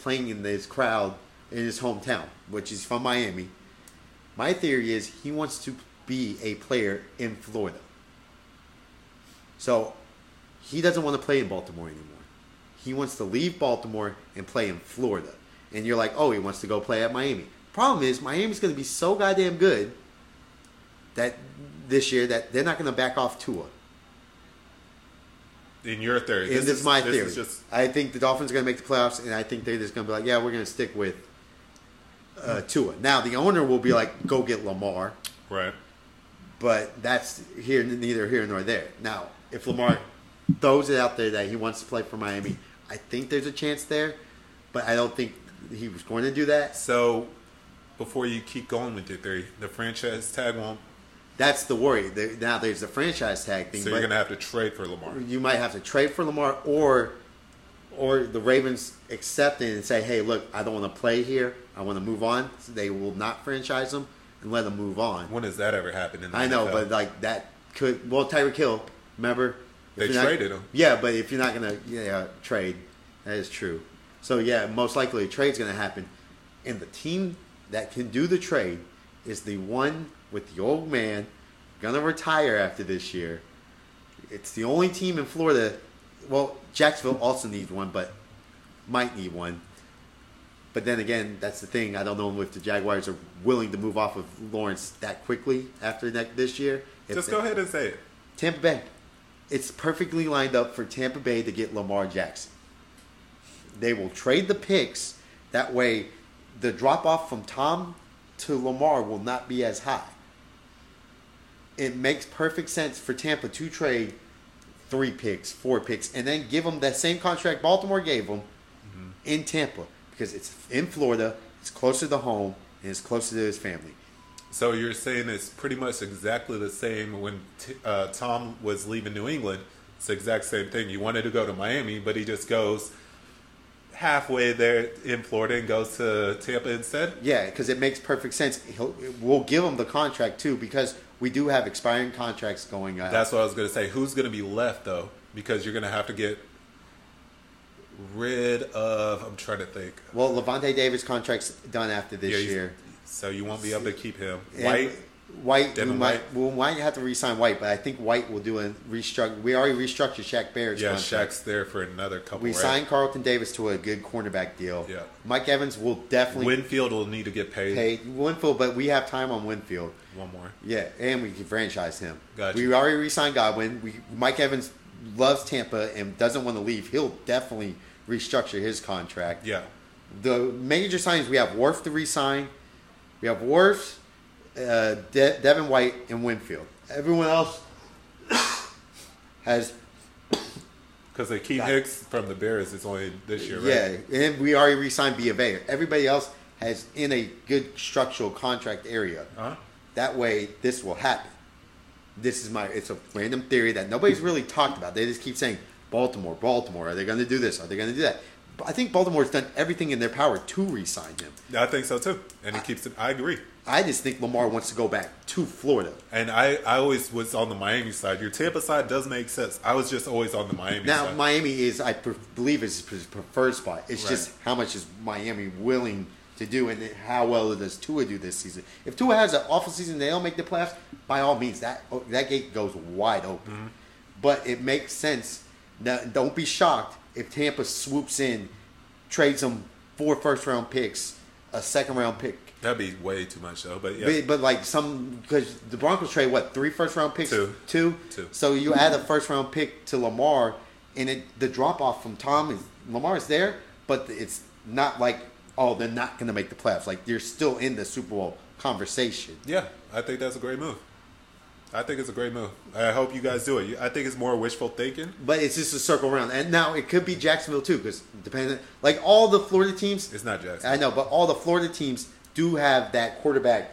playing in this crowd in his hometown, which is from Miami. My theory is he wants to be a player in Florida. So he doesn't want to play in Baltimore anymore. He wants to leave Baltimore and play in Florida. And you're like, oh, he wants to go play at Miami. Problem is, Miami's going to be so goddamn good that this year that they're not going to back off Tua. in your theory, And this, is my this theory. Is just I think the Dolphins are going to make the playoffs, and I think they're just going to be like, yeah, we're going to stick with uh, Tua. Now the owner will be like, go get Lamar. right. but that's here neither here nor there. Now, if Lamar throws it out there that he wants to play for Miami, I think there's a chance there, but I don't think he was going to do that. So before you keep going with your theory, the franchise tag won't. That's the worry. Now there's the franchise tag thing, So you're gonna have to trade for Lamar. you might have to trade for Lamar or or the Ravens accepting and say, "Hey, look, I don't want to play here. I want to move on." So they will not franchise him and let him move on. When has that ever happened? In the I know, NFL? but like that could well Tyreek Hill. Remember, They If you're not- traded him. Yeah, but if you're not gonna yeah trade, that is true. So yeah, most likely a trade's gonna happen, and the team that can do the trade is the one with the old man gonna retire after this year. It's the only team in Florida. Well, Jacksonville also needs one, but might need one. But then again, that's the thing. I don't know if the Jaguars are willing to move off of Lawrence that quickly after that, this year. If Just they- go ahead and say it. Tampa Bay. It's perfectly lined up for Tampa Bay to get Lamar Jackson. They will trade the picks. That way, the drop off from Tom to Lamar will not be as high. It makes perfect sense for Tampa to trade three picks, four picks, and then give them that same contract Baltimore gave them in Tampa because it's in Florida, it's closer to home, and it's closer to his family. So you're saying it's pretty much exactly the same when t- uh, Tom was leaving New England. It's the exact same thing. He wanted to go to Miami, but he just goes halfway there in Florida and goes to Tampa instead. Yeah, because it makes perfect sense. He'll, we'll give him the contract too because we do have expiring contracts going on. That's what I was going to say. Who's going to be left though? Because you're going to have to get rid of. I'm trying to think. well, Lavonte Davis contract's done after this Yeah, year. So you won't be able to keep him. And White. White, we might, White. we might have to re-sign White, but I think White will do a restructure. We already restructured Shaq Barrett's Yeah, contract. Shaq's there for another couple. We right? signed Carlton Davis to a good cornerback deal. Yeah. Mike Evans will definitely Winfield will need to get paid. pay Winfield, but we have time on Winfield. One more. Yeah, and we can franchise him. Gotcha. We already re-signed Godwin. We Mike Evans loves Tampa and doesn't want to leave. He'll definitely restructure his contract. Yeah. The major signings we have Wirfs to re-sign. We have Wirfs, uh, De- Devin White, and Winfield. Everyone else has Because they keep Hicks from the Bears. It's only this year, right? yeah, and we already re-signed B of A. Everybody else has in a good structural contract area. Huh? That way, this will happen. This is my. It's a random theory that nobody's really talked about. They just keep saying Baltimore, Baltimore. Are they going to do this? Are they going to do that? But I think Baltimore's done everything in their power to re-sign him. I think so too. And he keeps it. I agree. I just think Lamar wants to go back to Florida. And I, I always was on the Miami side. Your Tampa side does make sense. I was just always on the Miami Now, side. Miami is, I pre- believe, is his preferred spot. It's Right. just how much is Miami willing to do, and how well does Tua do this season? If Tua has an awful season, they don't make the playoffs. By all means, that that gate goes wide open. Mm-hmm. But it makes sense. Now, don't be shocked if Tampa swoops in, trades them four first round picks, a second round pick. That'd be way too much though. But yeah, But, but like some because the Broncos trade what three first round picks Two. two Two. so you add a first round pick to Lamar and it the drop off from Tom is Lamar is there but it's not like oh they're not gonna make the playoffs like you're still in the Super Bowl conversation yeah, I think that's a great move. I think it's a great move. I hope you guys do it. I think it's more wishful thinking. but it's just a circle around and now it could be Jacksonville too because depending like all the Florida teams It's not Jackson. I know but all the Florida teams do have that quarterback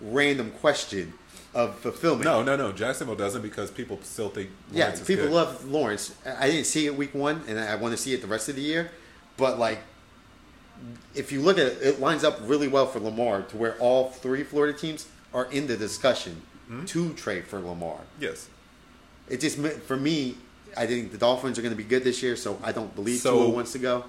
random question of fulfillment No, no, no. Jacksonville doesn't because people still think. Yeah, Lawrence is people good. love Lawrence. I didn't see it week one, and I want to see it the rest of the year. But like, if you look at it, it lines up really well for Lamar to where all three Florida teams are in the discussion Hmm? to trade for Lamar. Yes. It just for me, I think the Dolphins are going to be good this year, so I don't believe So- Tua wants to go.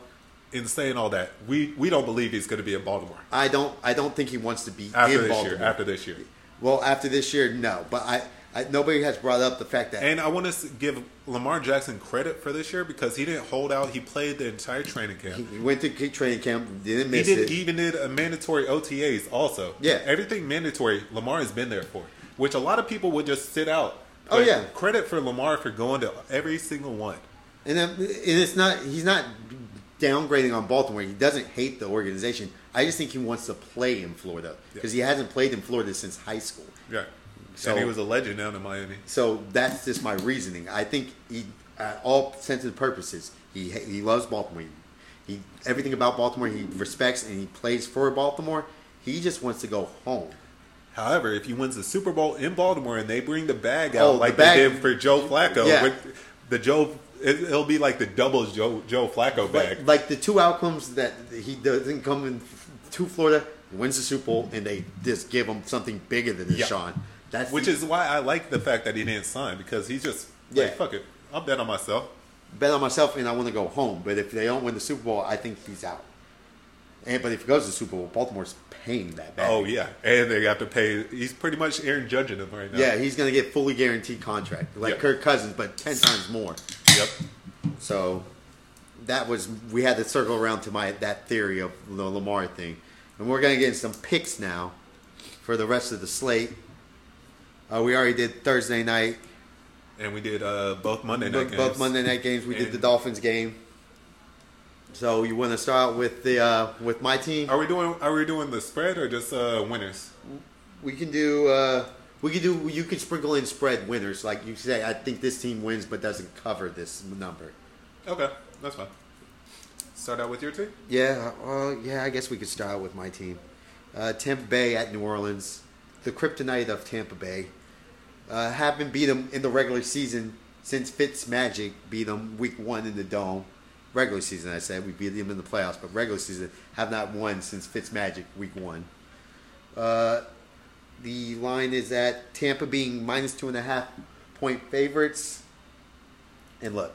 In saying all that, we we don't believe he's going to be in Baltimore I don't. I don't think he wants to be after in this Baltimore. year. After this year, well, after this year, no. But I, I nobody has brought up the fact that and I want to give Lamar Jackson credit for this year because he didn't hold out. He played the entire training camp. he went to training camp, didn't He miss did it. he even did a mandatory OTAs also. Yeah. everything mandatory. Lamar has been there for, which a lot of people would just sit out. Oh, yeah. credit for Lamar for going to every single one. And, then, and it's not he's not downgrading on Baltimore. He doesn't hate the organization. I just think he wants to play in Florida because he hasn't played in Florida since high school. Yeah, So- and he was a legend down in Miami. So that's just my reasoning. I think he, at all sense and purposes, he he loves Baltimore. He, he everything about Baltimore he respects and he plays for Baltimore. He just wants to go home. However, if he wins the Super Bowl in Baltimore and they bring the bag out Oh, the like bag- they did for Joe Flacco, Yeah. with the Joe, it, it'll be like the double Joe Joe Flacco bag. Like, like the two outcomes that he doesn't come in to Florida, wins the Super Bowl, and they just give him something bigger than Yeah. Deshaun. That's Which the- is why I like the fact that he didn't sign because he's just Yeah. like fuck it, I'll bet on myself. bet on myself and I want to go home. But if they don't win the Super Bowl, I think he's out. And but if he goes to the Super Bowl, Baltimore's paying that back. Oh yeah, and they have to pay. He's pretty much Aaron judging him right now. yeah, he's gonna get fully guaranteed contract like Yeah. Kirk Cousins, but ten times more. Yep. So that was we had to circle around to my that theory of the Lamar thing, and we're gonna get in some picks now for the rest of the slate. Uh, we already did Thursday night, And we did uh, both Monday night both, games. both Monday night games. We did the Dolphins game. So you want to start with the uh, with my team? Are we doing? Are we doing the spread or just uh, winners? We can do. We can do. You can sprinkle in spread winners, like you say. I think this team wins, but doesn't cover this number. Okay, that's fine. Start out with your team. Yeah. Well, yeah. I guess we could start out with my team. Uh, Tampa Bay at New Orleans, the kryptonite of Tampa Bay. Uh, haven't beat them in the regular season since Fitz Magic beat them week one in the dome. Regular season, I said we beat them in the playoffs, but regular season have not won since Fitz Magic week one. Uh, the line is at Tampa being minus two and a half point favorites. And look,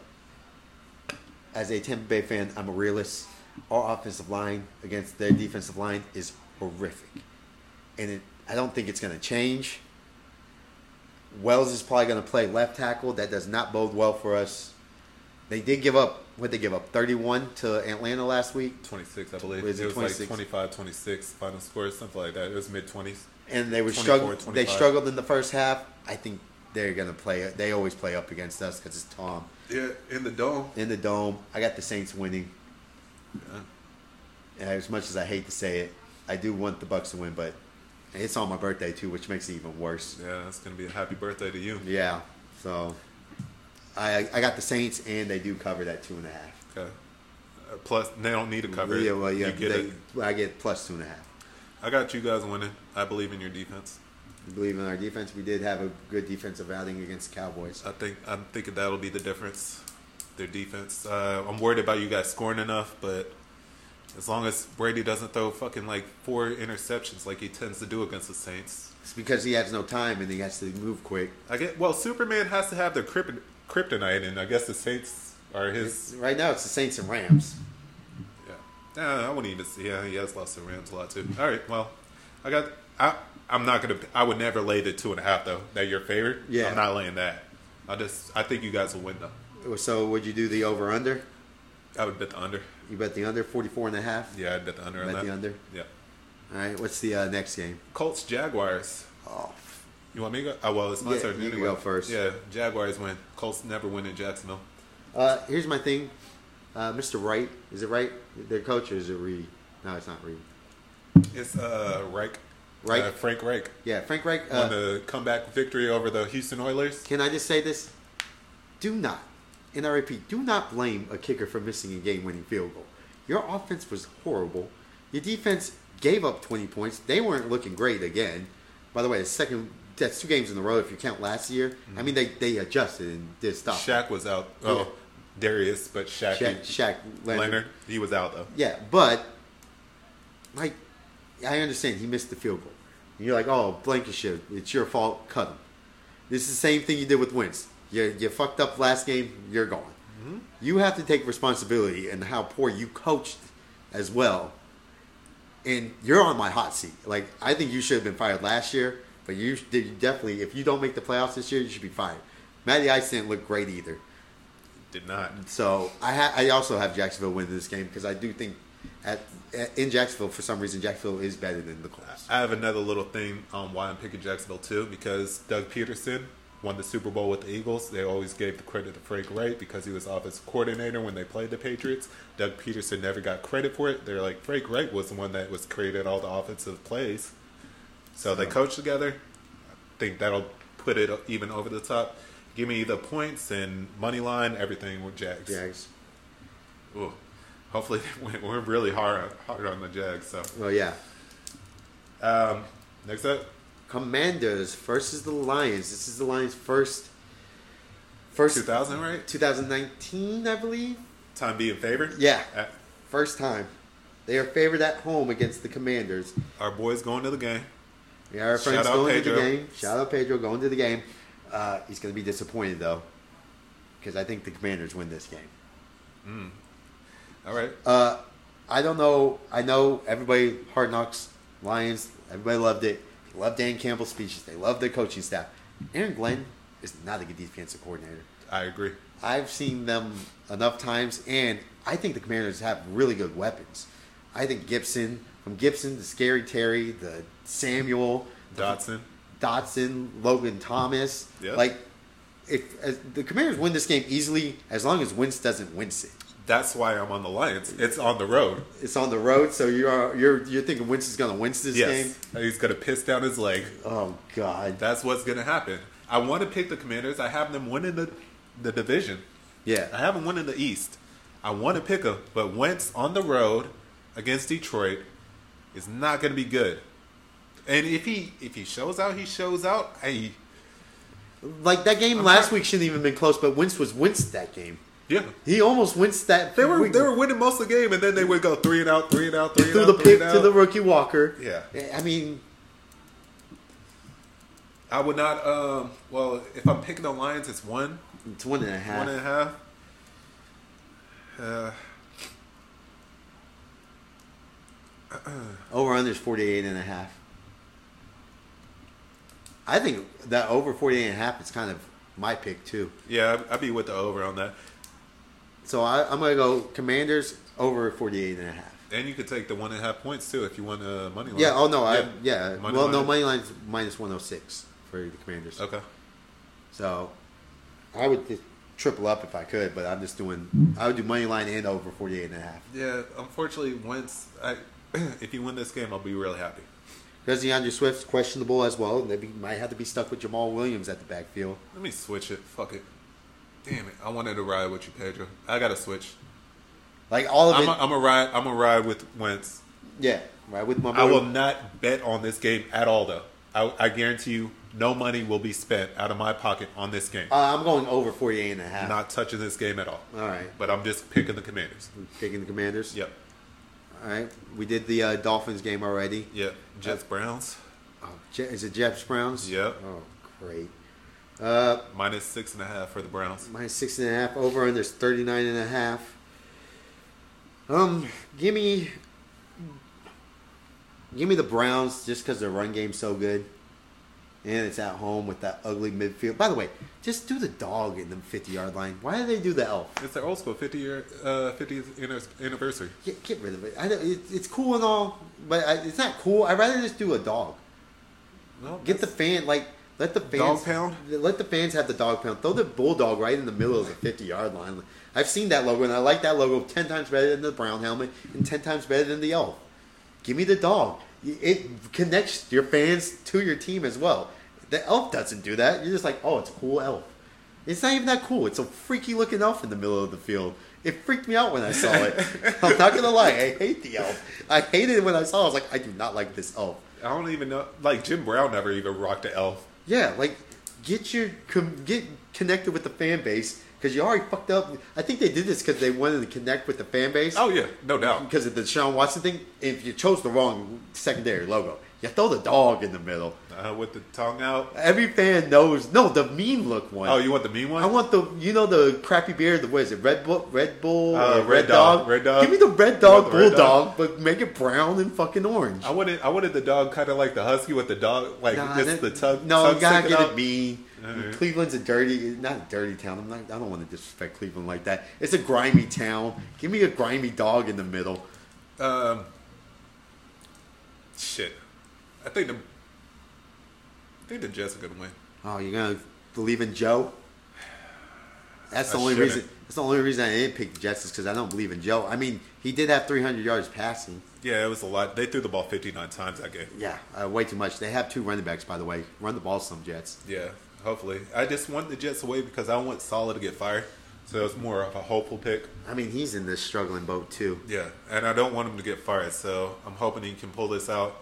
as a Tampa Bay fan, I'm a realist. Our offensive line against their defensive line is horrific, and it, I don't think it's going to change. Wells is probably going to play left tackle. That does not bode well for us. They did give up what did they give up 31 to Atlanta last week, 26, I believe. Was it it was like 25, 26 final score, something like that. It was mid 20s. And they were struggling. They struggled in the first half. I think they're going to play. They always play up against us because it's Tom Yeah, in the dome. in the dome. I got the Saints winning. Yeah. And as much as I hate to say it, I do want the Bucks to win, but it's on my birthday too, which makes it even worse. Yeah, that's gonna be a happy birthday to you. Yeah, so I I got the Saints, and they do cover that two and a half. Okay. Uh, plus, they don't need to cover. Yeah, well, yeah, You get they, it. I get plus two and a half. I got you guys winning. I believe in your defense. You believe in our defense? We did have a good defensive outing against the Cowboys. I think I'm thinking that'll be the difference. Their defense. Uh, I'm worried about you guys scoring enough, but as long as Brady doesn't throw fucking like four interceptions like he tends to do against the Saints, It's because he has no time and he has to move quick. I get. Well, Superman has to have their kryp- kryptonite, and I guess the Saints are his. Right now, it's the Saints and Rams. Yeah, yeah. I wouldn't even see. Yeah, he has lost to Rams a lot too. All right. Well, I got. I. I'm not gonna. I would never lay the two and a half though. That your favorite. Yeah. I'm not laying that. I just. I think you guys will win though. So would you do the over under? I would bet the under. You bet the under 44 and a half? Yeah, I'd bet the under on Bet the under. Yeah. All right, what's the uh, next game? Colts Jaguars. Oh, You want me to go? Oh well, it's my Yeah, turn. you anyway. go first. Yeah, Jaguars win. Colts never win in Jacksonville. Uh, here's my thing, uh, Mr. Wright. Is it right? Their coach or is it Reed? No, it's not Reed. It's uh Reich. Reich? Uh, Frank Reich Yeah, Frank Reich. won Uh, the comeback victory over the Houston Oilers. can I just say this? Do not, and I repeat, do not blame a kicker for missing a game-winning field goal. Your offense was horrible. Your defense gave up 20 points. They weren't looking great again. By the way, the second that's two games in a row if you count last year. I mean, they they adjusted and did stuff. Shaq was out. Oh. Darius, but Shaq, Shaq, Shaq Leonard. Leonard, he was out though. Yeah, but like I understand he missed the field goal. And you're like, oh, Blankenship, it's your fault. Cut him. This is the same thing you did with Wentz. You you fucked up last game. You're gone. Mm-hmm. You have to take responsibility and how poor you coached as well. And you're on my hot seat. Like I think you should have been fired last year, but you did definitely. If you don't make the playoffs this year, you should be fired. Matty Ice didn't look great either. Did not. So I ha- I also have Jacksonville win this game because I do think at, at in Jacksonville for some reason Jacksonville is better than the Colts. I have another little thing on why I'm picking Jacksonville too, because Doug Pederson won the Super Bowl with the Eagles. They always gave the credit to Frank Wright because he was offensive coordinator when they played the Patriots. Doug Pederson never got credit for it. They're like Frank Wright was the one that was created all the offensive plays. So they coached together. I think that'll put it even over the top. Give me the points and money line, everything with Jags. Jags. Ooh. Hopefully, they- we're really hard hard on the Jags. So, Well, yeah. um, next up, Commanders versus the Lions. This is the Lions' first first 2000, right? 2019, I believe. Time being favored. Yeah, Uh, first time. They are favored at home against the Commanders. our boys going to the game. Yeah, our friends out going to the game. Shout out Pedro going to the game. Uh, he's going to be disappointed though, because I think the Commanders win this game. All right. Uh, I don't know. I know everybody, Hard Knocks, Lions, everybody loved it. They loved Dan Campbell's speeches. They loved their coaching staff. Aaron Glenn is not a good defensive coordinator. I agree. I've seen them enough times, and I think the Commanders have really good weapons. I think Gibson, from Gibson to Scary Terry, the Samuel, Dotson. Dotson, Logan Thomas. Yeah. Like, if the Commanders win this game easily, as long as Wentz doesn't wince it. That's why I'm on the Lions. It's on the road. It's on the road, so you are you're you're thinking Wentz is going to wince this game. Yes, he's gonna piss down his leg. Oh God, That's what's gonna happen. I want to pick the Commanders. I have them winning the the division. yeah. I have them winning the East. I want to pick them, but Wentz on the road against Detroit is not going to be good. And if he if he shows out, he shows out. I Like that game I'm last week shouldn't even been close, but Wentz was winced that game. yeah. He almost winced that. They were week. they were winning most of the game, and then they would go three and out, three and out, three and the out, three pick to the rookie Walker. Yeah. I mean, I would not. Um, well, if I'm picking the Lions, it's one, it's one and a half. one and a half. Uh, Over under is 48 and a half. I think that over 48 and a half is kind of my pick too. yeah, I'd, be with the over on that. So I, I'm going to go Commanders over 48 and a half. And you could take the one and a half points too if you want a money line. Yeah, oh no, I yeah. Money well, no, line. money line's minus 106 for the Commanders. Okay. So I would just triple up if I could, but I'm just doing I would do money line and over 48 and a half. Yeah, unfortunately, once I, if you win this game, I'll be really happy. Because DeAndre Swift's questionable as well. They be, might have to be stuck with Jamaal Williams at the backfield. Let me switch it. Fuck it. Damn it! I wanted to ride with you, Pedro. I gotta switch. Like all of I'm it. a, I'm a ride. I'm a ride with Wentz. yeah, right with my. I will not bet on this game at all, though. I, I guarantee you, no money will be spent out of my pocket on this game. Uh, I'm going over 48 and a half. Not touching this game at all. All right. But I'm just picking the Commanders. Picking the Commanders. Yep. All right. We did the uh, Dolphins game already. Yep. Jets Browns Oh, Je- is it Jeffs Browns? Yep. Oh, great. Uh, minus six and a half for the Browns. minus six and a half. Over under is 39 and a half. Um, give me, give me the Browns just because their run game's so good, and it's at home with that ugly midfield. By the way, just do the dog in the 50 yard line. Why do they do the elf? It's their old school 50 year uh, 50th anniversary. Get, get rid of it. I know it, it's cool and all, but I, it's not cool. I'd rather just do a dog. Well, Get the fan like let the fans Dog pound? Let the fans have the dog pound. Throw the bulldog right in the middle of the fifty yard line. I've seen that logo and I like that logo ten times better than the brown helmet and ten times better than the elf. Give me the dog. It connects your fans to your team as well. The elf doesn't do that. You're just like, oh, it's a cool elf. It's not even that cool. It's a freaky looking elf in the middle of the field. It freaked me out when I saw it. I'm not gonna lie. I hate the elf. I hated it when I saw. it. I was like, I do not like this elf. I don't even know. Like Jim Brown never even rocked the elf. Yeah, like get your com- get connected with the fan base because you already fucked up. I think they did this because they wanted to connect with the fan base. Oh yeah, no doubt. because of the Deshaun Watson thing. If you chose the wrong secondary logo, you throw the dog in the middle. Uh, with the tongue out. Every fan knows. No, the mean look one. Oh, you want the mean one? I want the you know the crappy beer. The what is it? Red Bull, Red Bull, Uh, or Red Dog, Red Dog. Give me the Red Dog the Red Bulldog, but make it brown and fucking orange. I wanted I wanted the dog kind of like the husky with the dog like Nah, it's that- the tug. No, you gotta get out. it mean. Alright. Cleveland's a dirty, not a dirty town. I'm not, I don't want to disrespect Cleveland like that. It's a grimy town. Give me a grimy dog in the middle. Um, shit, I think the I think the Jets are gonna win. Oh, you're gonna believe in Joe? That's the I only shouldn't. reason. That's the only reason I didn't pick the Jets is because I don't believe in Joe. I mean, he did have 300 yards passing. Yeah, it was a lot. They threw the ball 59 times that game. Yeah, uh, way too much. They have two running backs, by the way. Run the ball, some Jets. Yeah, hopefully. I just want the Jets away because I want Salah to get fired. So it's more of a hopeful pick. I mean, he's in this struggling boat too. Yeah, and I don't want him to get fired. So I'm hoping he can pull this out.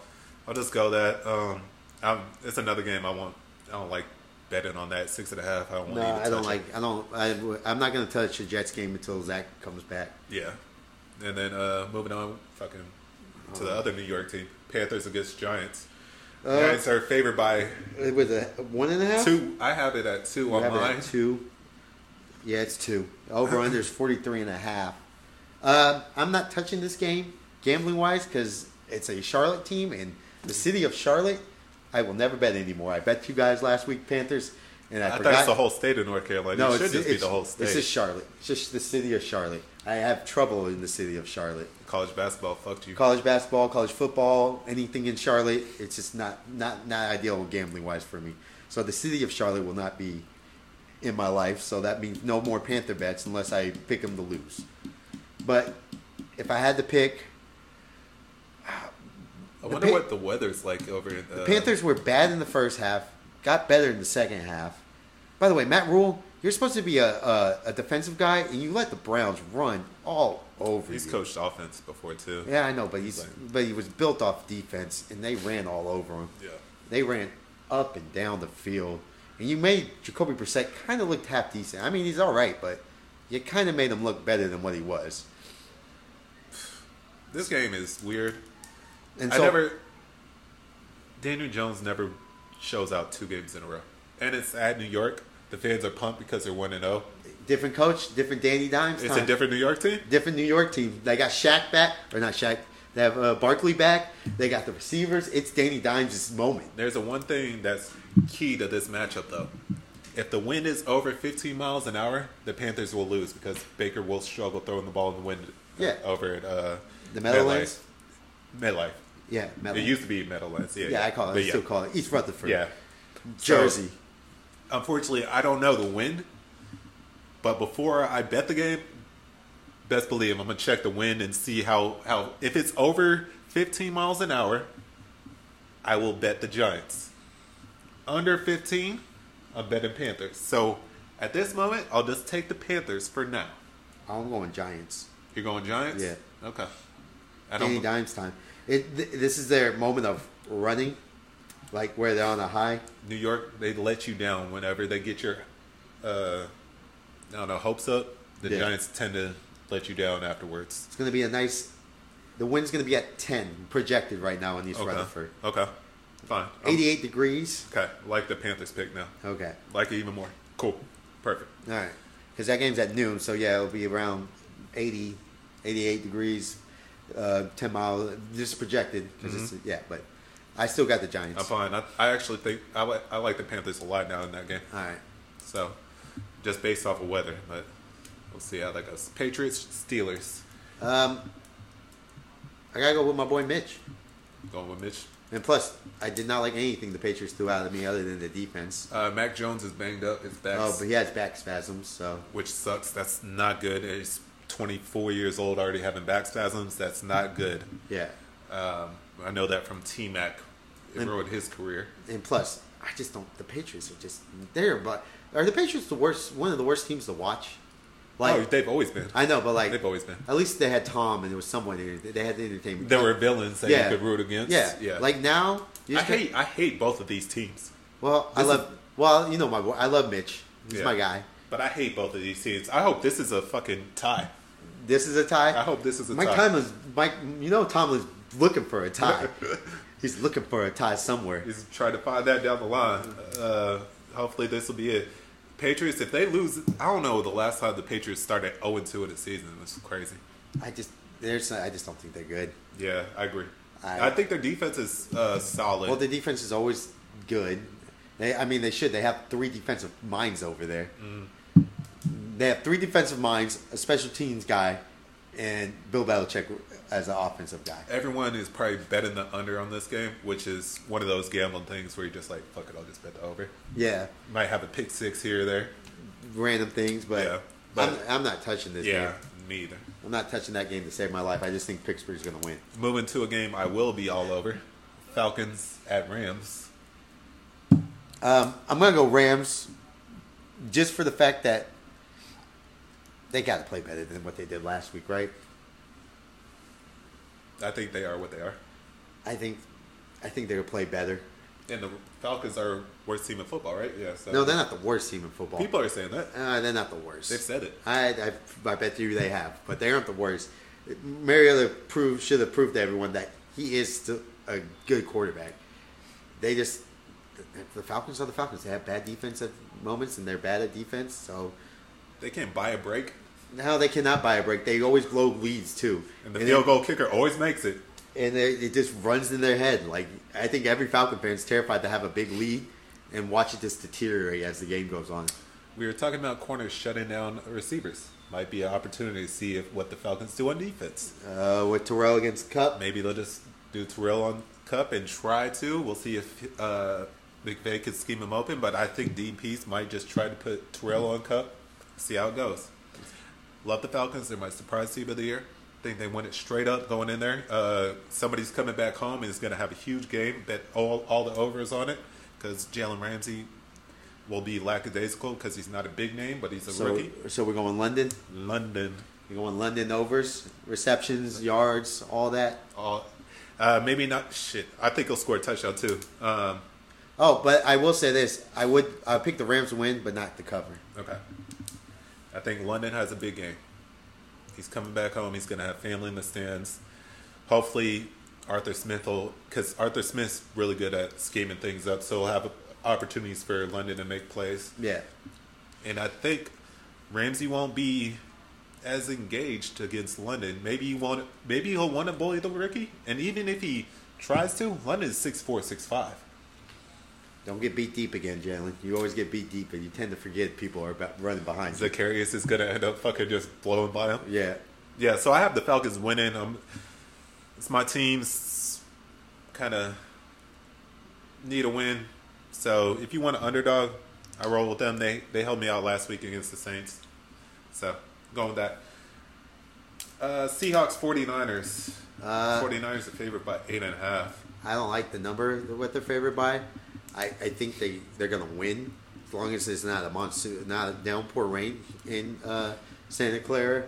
I'll just go that. Um, I'm, it's another game I want. I don't like betting on that six and a half. I don't want No, to I don't like. I don't. I, I'm not gonna touch the Jets game until Zach comes back. Yeah, and then uh, moving on, fucking to the other New York team, Panthers against Giants. Uh, Giants are favored by It was a one and a half. two. I have it at two You on have it mine. at two. Yeah, it's two. Over under is 43 and a half. Uh, I'm not touching this game gambling wise because it's a Charlotte team and the city of Charlotte. I will never bet anymore. I bet you guys last week Panthers, and I, I, forgot. thought it's the whole state of North Carolina. no, it should it's, just be the whole state. This is Charlotte. It's just the city of Charlotte. I have trouble in the city of Charlotte. College basketball fucked you. College basketball, college football, anything in Charlotte, it's just not not not ideal gambling wise for me. So the city of Charlotte will not be in my life. So that means no more Panther bets unless I pick them to lose. But if I had to pick, I wonder Pan- what the weather's like over uh, the Panthers were bad in the first half, got better in the second half. By the way, Matt Rhule, you're supposed to be a, a, a defensive guy, and you let the Browns run all over He's you. coached offense before too. Yeah, I know, but he's Like- but he was built off defense, and they ran all over him. Yeah. They ran up and down the field, and you made Jacoby Brissett kind of look half decent. I mean, he's all right, but you kind of made him look better than what he was. This game is weird. And I so, never. Daniel Jones never shows out two games in a row, and it's at New York. The fans are pumped because they're one and zero. different coach, different Danny Dimes. It's time. a different New York team. different New York team. They got Shaq back, or not Shaq. They have uh, Barkley back. They got the receivers. It's Danny Dimes' moment. There's a one thing that's key to this matchup, though. If the wind is over 15 miles an hour, the Panthers will lose because Baker will struggle throwing the ball in the wind. uh, Yeah. over at uh, The Meadowlands? MetLife. Yeah, Metal. It used to be Meadowlands. Yeah, yeah, I call it. I still call it East Rutherford. Yeah, Jersey. So, unfortunately, I don't know the wind, but before I bet the game, best believe I'm gonna check the wind and see how how if it's over 15 miles an hour, I will bet the Giants. Under 15, I'm betting Panthers. So at this moment, I'll just take the Panthers for now. I'm going Giants. You're going Giants? Yeah. Okay. I don't. Dimes time. It, th- this is their moment of running, like where they're on a high. New York, they let you down whenever they get your, uh, I don't know, hopes up. The Yeah. Giants tend to let you down afterwards. It's going to be a nice. The wind's going to be at 10 projected right now in East Okay. Rutherford. Okay. Fine. I'm- 88 degrees. Okay. Like the Panthers pick now. Okay. Like it even more. Cool. Perfect. All right. Because that game's at noon, so yeah, it'll be around 80, 88 degrees, uh, 10 miles. This is projected. because it's Yeah, but I still got the Giants. I'm fine. I, I actually think I like I like the Panthers a lot now in that game. All right. So, just based off of weather, but we'll see how that goes. Patriots, Steelers. Um, I got to go with my boy Mitch. Going with Mitch. And plus, I did not like anything the Patriots threw out of me other than the defense. Uh, Mac Jones is banged up. His back, Oh, but he has back spasms, so which sucks. That's not good. He's 24 years old, already having back spasms. That's not good. yeah. Um, I know that from T Mac. It And- ruined his career. And plus, I just don't. The Patriots are just there. But are the Patriots the worst? One of the worst teams to watch? Like oh, they've always been. I know, but like They've always been. At least they had Tom, and there was someone. They had the entertainment. There were villains that yeah. you could root against. Yeah, yeah. Like now, I got- hate I hate both of these teams. Well, I This love. Well, you know my boy. I love Mitch. He's Yeah. my guy. But I hate both of these teams. I hope this is a fucking tie. This is a tie. I hope this is a Mike tie. Tomlin's. Mike, you know Tomlin's looking for a tie. He's looking for a tie somewhere. He's trying to find that down the line. Uh, hopefully this will be it. Patriots, if they lose, I don't know the last time the Patriots started 0 2 in the season. Was crazy. I just there's. I just don't think they're good. Yeah, I agree. I- I, think their defense is uh, solid. Well, the defense is always good. They, I mean, they should. They have three defensive minds over there. Mm. They have three defensive minds, a special teams guy, and Bill Belichick as an offensive guy. Everyone is probably betting the under on this game, which is one of those gambling things where you're just like, fuck it, I'll just bet the over. Yeah, Might have a pick six here or there. random things, but, Yeah, but- I'm, I'm not touching this Yeah, game. me either. I'm not touching that game to save my life. I just think Pittsburgh's going to win. Moving to a game I will be all over. Falcons at Rams. Um, I'm going to go Rams, just for the fact that they got to play better than what they did last week, right? I think they are what they are. I think, I think they're play better. And the Falcons are worst team in football, right? Yeah. So No, they're not the worst team in football. People are saying that. Uh, they're not the worst. They've said it. I, I, I bet you they have, but they aren't the worst. Mariota proved should have proved to everyone that he is still a good quarterback. They just the Falcons are the Falcons. They have bad defense at moments, and they're bad at defense. So They can't buy a break, now they cannot buy a break. They always blow leads too, and the and, field it, goal kicker always makes it. and it, it just runs in their head. Like I think every Falcon fan is terrified to have a big lead and watch it just deteriorate as the game goes on. We were talking about corners shutting down receivers. might be an opportunity to see if what the Falcons do on defense. Uh, with Terrell against Kupp. Maybe they'll just do Terrell on Kupp and try to. We'll see if uh, McVay can scheme him open, but I think Dean Pees might just try to put Terrell on Kupp, see how it goes. Love the Falcons. They're my surprise team of the year. think they win it straight up going in there. Uh, somebody's coming back home and is going to have a huge game. Bet all, all the overs on it because Jalen Ramsey will be lackadaisical because he's not a big name, but he's a So, rookie. so we're going London. London. We're going London overs, receptions, yards, all that. All, uh, maybe not. Shit. I think he'll score a touchdown too. Um, Oh, but I will say this: I would I pick the Rams to win, but not the cover. Okay. I think London has a big game. He's coming back home. He's going to have family in the stands. Hopefully, Arthur Smith will, because Arthur Smith's really good at scheming things up, so he'll have opportunities for London to make plays. Yeah, And I think Ramsey won't be as engaged against London. Maybe he won't. Maybe he'll want to bully the rookie. And even if he tries to, London is six four, six five. Don't get beat deep again, Jalen. You always get beat deep, and you tend to forget people are about running behind you. Zaccheaus is going to end up fucking just blowing by him. Yeah, Yeah, so I have the Falcons winning. Um, it's my team's kind of need a win. So if you want an underdog, I roll with them. They they helped me out last week against the Saints. So going with that. Uh, Seahawks 49ers. Uh, 49ers are favored by eight and a half. I don't like the number what they're favored by. I, I think they they're gonna win as long as it's not a monsoon, not a downpour rain in uh, Santa Clara,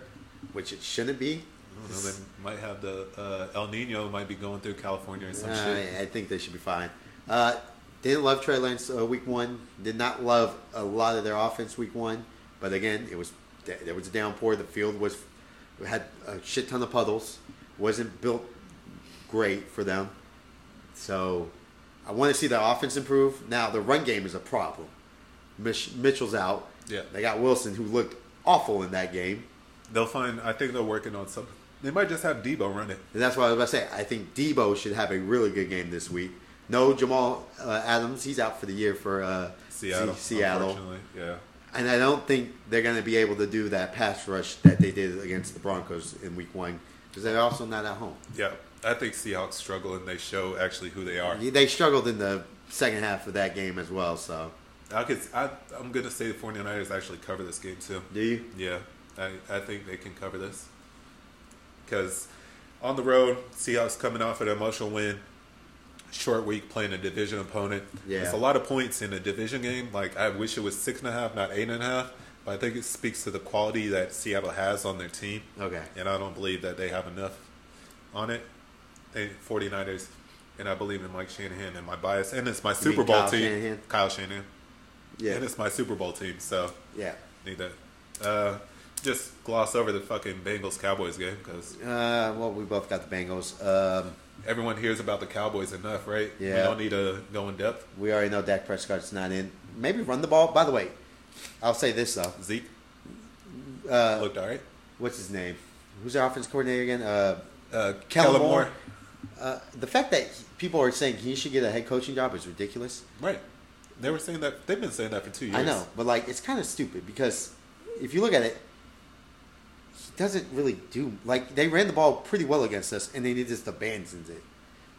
which it shouldn't be. I don't know, they might have the uh, El Nino might be going through California or some Uh, shit. I think they should be fine. Uh, didn't love Trey Lance uh, week one. Did not love a lot of their offense week one. But again, it was there was a downpour. The field was had a shit ton of puddles. wasn't built great for them. So I want to see the offense improve. Now the run game is a problem. Mich- Mitchell's out. Yeah. They got Wilson who looked awful in that game. They'll find. I think they're working on something. They might just have Deebo run it. And that's what I was about to say. I think Deebo should have a really good game this week. No Jamal uh, Adams. He's out for the year for uh, Seattle. Se- Seattle. Yeah. And I don't think they're going to be able to do that pass rush that they did against the Broncos in week one because they're also not at home. Yeah, I think Seahawks struggle and they show actually who they are. They struggled in the second half of that game as well. So, I could, I, I'm going to say the 49ers actually cover this game too. do you? Yeah, I, I think they can cover this. Because on the road, Seahawks coming off an emotional win, short week playing a division opponent. Yeah. It's a lot of points in a division game. Like, I wish it was six and a half, not eight and a half. But I think it speaks to the quality that Seattle has on their team. Okay. And I don't believe that they have enough on it. They 49ers. And I believe in Mike Shanahan and my bias. And it's my Super Bowl Kyle team. Shanahan? Kyle Shanahan. Yeah. And it's my Super Bowl team. So Yeah. need that. Uh, just gloss over the fucking Bengals Cowboys game because Uh, well, we both got the Bengals. Um, everyone hears about the Cowboys enough, right? Yeah, We don't need to go in depth. we already know Dak Prescott's not in. Maybe run the ball. By the way, I'll say this though. Zeke Uh, looked all right. what's his name? Who's our offense coordinator again? Uh, Uh, Kellen Moore. Moore. Uh, the fact that people are saying he should get a head coaching job is ridiculous. Right. They were saying that. They've been saying that for two years. I know, but like it's kind of stupid because if you look at it, he doesn't really do like they ran the ball pretty well against us, and then he just abandons it.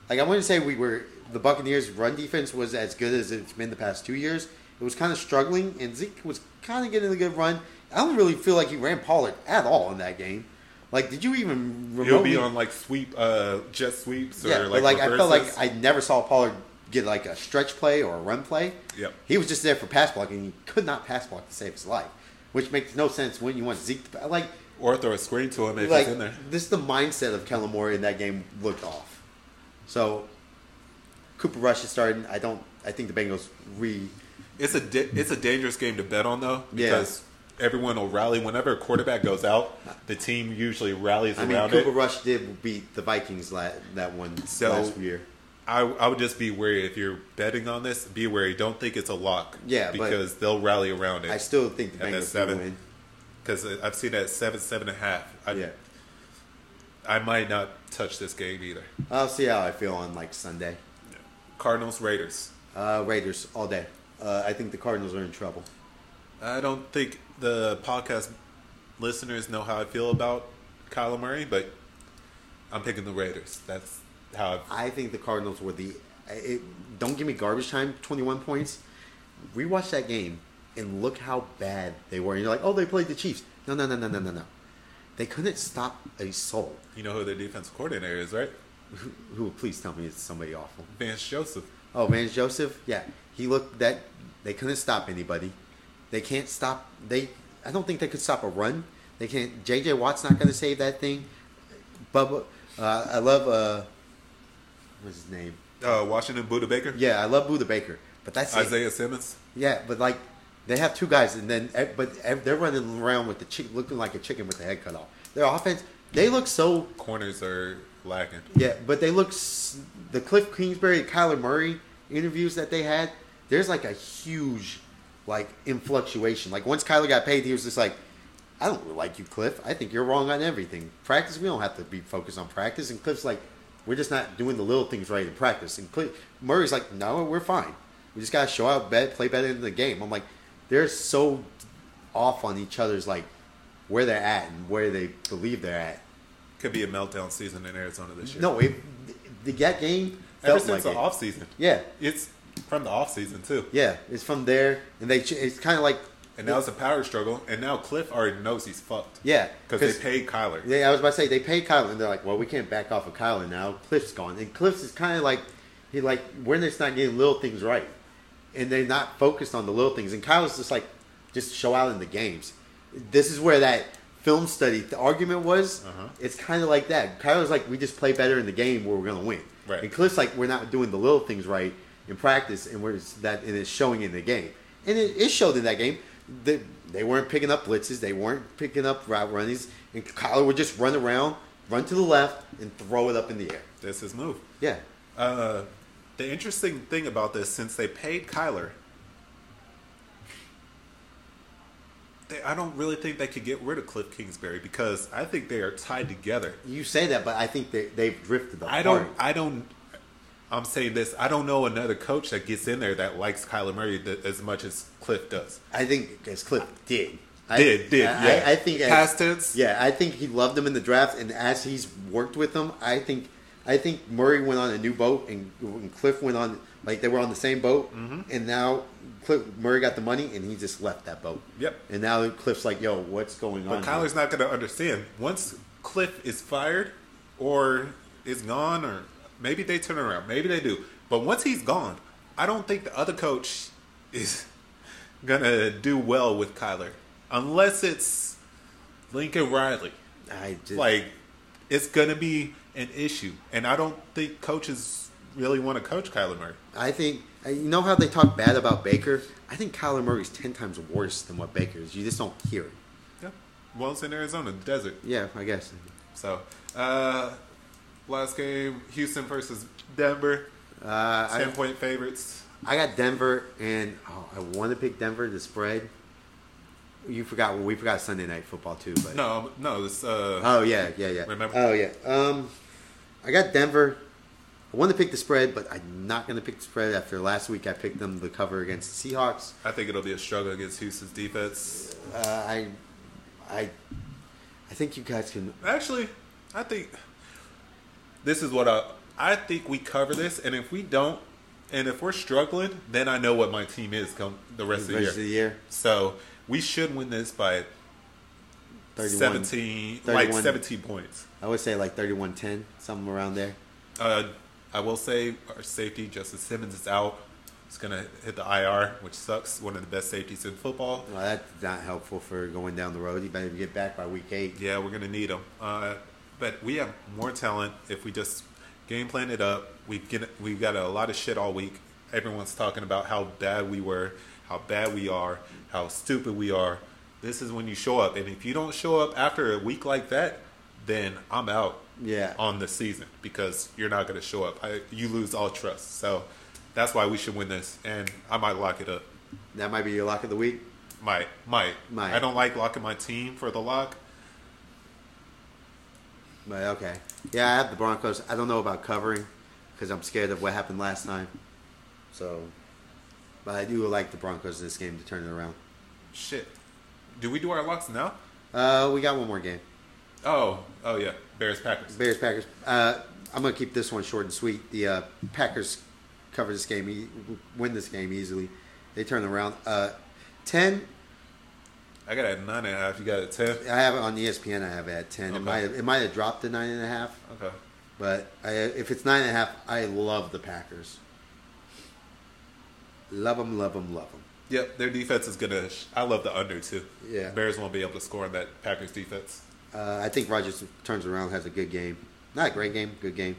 Like I wouldn't say we were the Buccaneers' run defense was as good as it's been the past two years. It was kind of struggling, and Zeke was kind of getting a good run. I don't really feel like he ran Pollard at all in that game. Like, did you even remotely? He'll be on like sweep, uh, jet sweeps or yeah, like like I felt like. I never saw Pollard get like a stretch play or a run play. Yep. He was just there for pass blocking. He could not pass block to save his life, which makes no sense when you want Zeke to like or throw a screen to him if like he's in there. this is the mindset of Kellen Moore in that game looked off. So Cooper Rush is starting. I don't. I think the Bengals re. It's a di- it's a dangerous game to bet on though because everyone will rally whenever a quarterback goes out. The team usually rallies around. I mean, around Cooper it. Rush did beat the Vikings la- that one So- last year. I, I would just be wary if you're betting on this. Be wary. Don't think it's a lock. Yeah, because they'll rally around it. I still think the Bengals seven. win. because I've seen that seven, seven and a half. I, Yeah, I might not touch this game either. I'll see how I feel on like Sunday. Cardinals, Raiders. Uh, Raiders all day. Uh, I think the Cardinals are in trouble. I don't think the podcast listeners know how I feel about Kyler Murray, but I'm picking the Raiders. That's how I've, I think the Cardinals were the. It, don't give me garbage time. Twenty one points. Rewatch that game and look how bad they were. And you're like, oh, they played the Chiefs. No, no, no, no, no, no, no. They couldn't stop a soul. you know who their defensive coordinator is, right? Who, who please tell me it's somebody awful. Vance Joseph. Oh, Vance Joseph. Yeah, he looked that they couldn't stop anybody. They can't stop. They. I don't think they could stop a run. They can't. J.J. Watt's not going to save that thing. Bubba. Uh, I love. Uh, what's his name? Uh, Washington Budda Baker. Yeah, I love Budda Baker, but that's it. Isaiah Simmons. Yeah, but like they have two guys, and then eh, but eh, they're running around with the chick, looking like a chicken with the head cut off. Their offense, they look so Corners are lacking. yeah, but they look the Cliff Kingsbury, Kyler Murray interviews that they had. There's like a huge like in fluctuation. Like once Kyler got paid, he was just like, I don't really like you, Cliff. I think you're wrong on everything. Practice, we don't have to be focused on practice. And Cliff's like, we're just not doing the little things right in practice. And Cliff, Murray's like, no, we're fine. We just gotta show out, bet, play better in the game. I'm like, they're so off on each other's like where they're at and where they believe they're at. Could be a meltdown season in Arizona this year. No, it, the that game ever since like the it. off season. Yeah, It's from the off season too. yeah, it's from there, and they. It's kind of like And now it's a power struggle. And now Cliff already knows he's fucked. yeah, Because they paid Kyler. Yeah, I was about to say they paid Kyler, and they're like, well, we can't back off of Kyler now. Cliff's gone, and Cliff's is kind of like he like when they're not getting little things right, and they're not focused on the little things. And Kyler's just like just show out in the games. This is where that film study the argument was. Uh-huh. It's kind of like that. Kyler's like we just play better in the game where we're gonna win. Right. And Cliff's like we're not doing the little things right in practice, and we're that and it's showing in the game, and it, it showed in that game. They, they weren't picking up blitzes, they weren't picking up route runnings, and Kyler would just run around, run to the left, and throw it up in the air. That's his move. Yeah, Uh, the interesting thing about this, since they paid Kyler, they, I don't really think they could get rid of Cliff Kingsbury because I think they are tied together. you say that, but I think they, they've drifted apart. I don't. I don't. I'm saying this. I don't know another coach that gets in there that likes Kyler Murray th- as much as Cliff does. I think as Cliff did. I, Did did I, yeah? I, I think as- past tense. Yeah, I think he loved him in the draft, and as he's worked with him, I think I think Murray went on a new boat, and, and Cliff went on like they were on the same boat, Mm-hmm. and now Cliff, Murray got the money, and he just left that boat. Yep. And now Cliff's like, "Yo, what's going on?" But here?" Kyler's not going to understand once Cliff is fired or is gone, or maybe they turn around. Maybe they do. But once he's gone, I don't think the other coach is to do well with Kyler unless it's Lincoln Riley. I just, Like, it's to be an issue. And I don't think coaches really want to coach Kyler Murray. I think uh, you know how they talk bad about Baker. I think Kyler Murray's ten times worse than what Baker is. You just don't hear it. Yeah. Well, it's in Arizona, the desert. Yeah, I guess. So, uh, last game, Houston versus Denver. Uh, I, Ten point favorites. I got Denver, and oh, I want to pick Denver to spread. You forgot. Well, we forgot Sunday night football too. But No, no, this. Uh, Oh yeah, yeah, yeah. Remember? Oh yeah. Um, I got Denver. I want to pick the spread, but I'm not going to pick the spread after last week. I picked them to cover against the Seahawks. I think it'll be a struggle against Houston's defense. Uh, I, I, I think you guys can. Actually, I think this is what I. I think we cover this, and if we don't, and if we're struggling, then I know what my team is come the rest of the year. of the year. So we should win this by 31, 17, like 17 points. I would say like 31-10, something around there. Uh, I will say our safety, Justin Simmons, is out. He's going to hit the IR, which sucks. One of the best safeties in football. Well, that's not helpful for going down the road. You better get back by week eight. Yeah, we're going to need him. Uh, but we have more talent if we just game plan it up. We get we've got a lot of shit all week. Everyone's talking about how bad we were, how bad we are, how stupid we are. This is when you show up, and if you don't show up after a week like that, then I'm out. Yeah. on the season because you're not going to show up. I, you lose all trust. So that's why we should win this, and I might lock it up. That might be your lock of the week. Might, might, Might. I don't like locking my team for the lock. But okay. Yeah, I have the Broncos. I don't know about covering because I'm scared of what happened last time. So, but I do like the Broncos in this game to turn it around. Shit. Do we do our locks now? Uh, we got one more game. Oh, oh yeah, Bears Packers. Bears Packers. Uh, I'm gonna keep this one short and sweet. The uh, Packers cover this game, e- win this game easily. They turn around. Uh, ten. I got at nine and a half. You got it at ten. I have it on ESPN. I have it at ten. It might have, it might have dropped to nine and a half, Okay. but I, if it's nine and a half, I love the Packers. Love them, love them, love them. Yep, their defense is gonna. Sh- I love the under too. Yeah. Bears won't be able to score in that Packers defense. Uh, I think Rodgers turns around, has a good game. Not a great game, good game.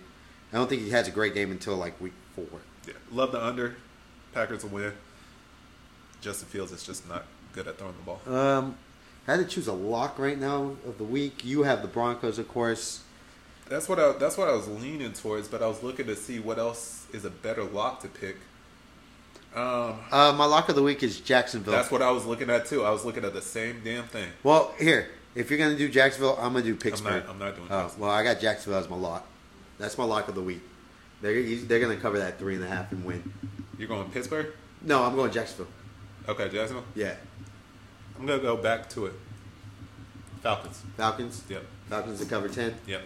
I don't think he has a great game until like week four. Yeah, love the under. Packers will win. Justin Fields is just not good at throwing the ball. Um, I had to choose a lock right now of the week. You have the Broncos, of course. That's what I. That's what I was leaning towards, but I was looking to see what else is a better lock to pick. Um, Uh, my lock of the week is Jacksonville. that's what I was looking at too. I was looking at the same damn thing. well, here, if you're gonna do Jacksonville, I'm gonna do I'm Pittsburgh. not. I'm not doing. Oh, well, I got Jacksonville as my lock. That's my lock of the week. They're they're gonna cover that three and a half and win. You're going Pittsburgh. No, I'm going Jacksonville. Okay, Jacksonville. Yeah, I'm gonna go back to it. Falcons. Falcons. Yep. Falcons to cover ten. Yep.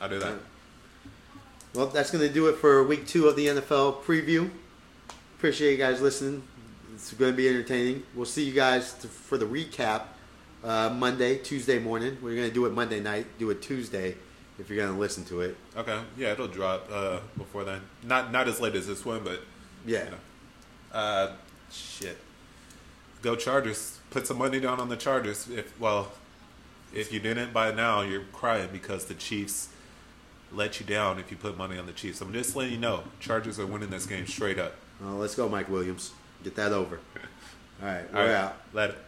I'll do that. Well, that's going to do it for week two of the NFL preview. Appreciate you guys listening. It's going to be entertaining. We'll see you guys to, for the recap uh, Monday, Tuesday morning. We're going to do it Monday night, do it Tuesday if you're going to listen to it. Okay. Yeah, it'll drop uh, before then. Not not as late as this one, but Yeah. you know. Uh, shit. Go Chargers. Put some money down on the Chargers. If well, if you didn't by now, you're crying because the Chiefs let you down. If you put money on the Chiefs, I'm just letting you know, Chargers are winning this game straight up. Well, let's go, Mike Williams. Get that over. All right, we're All right, out. Let it.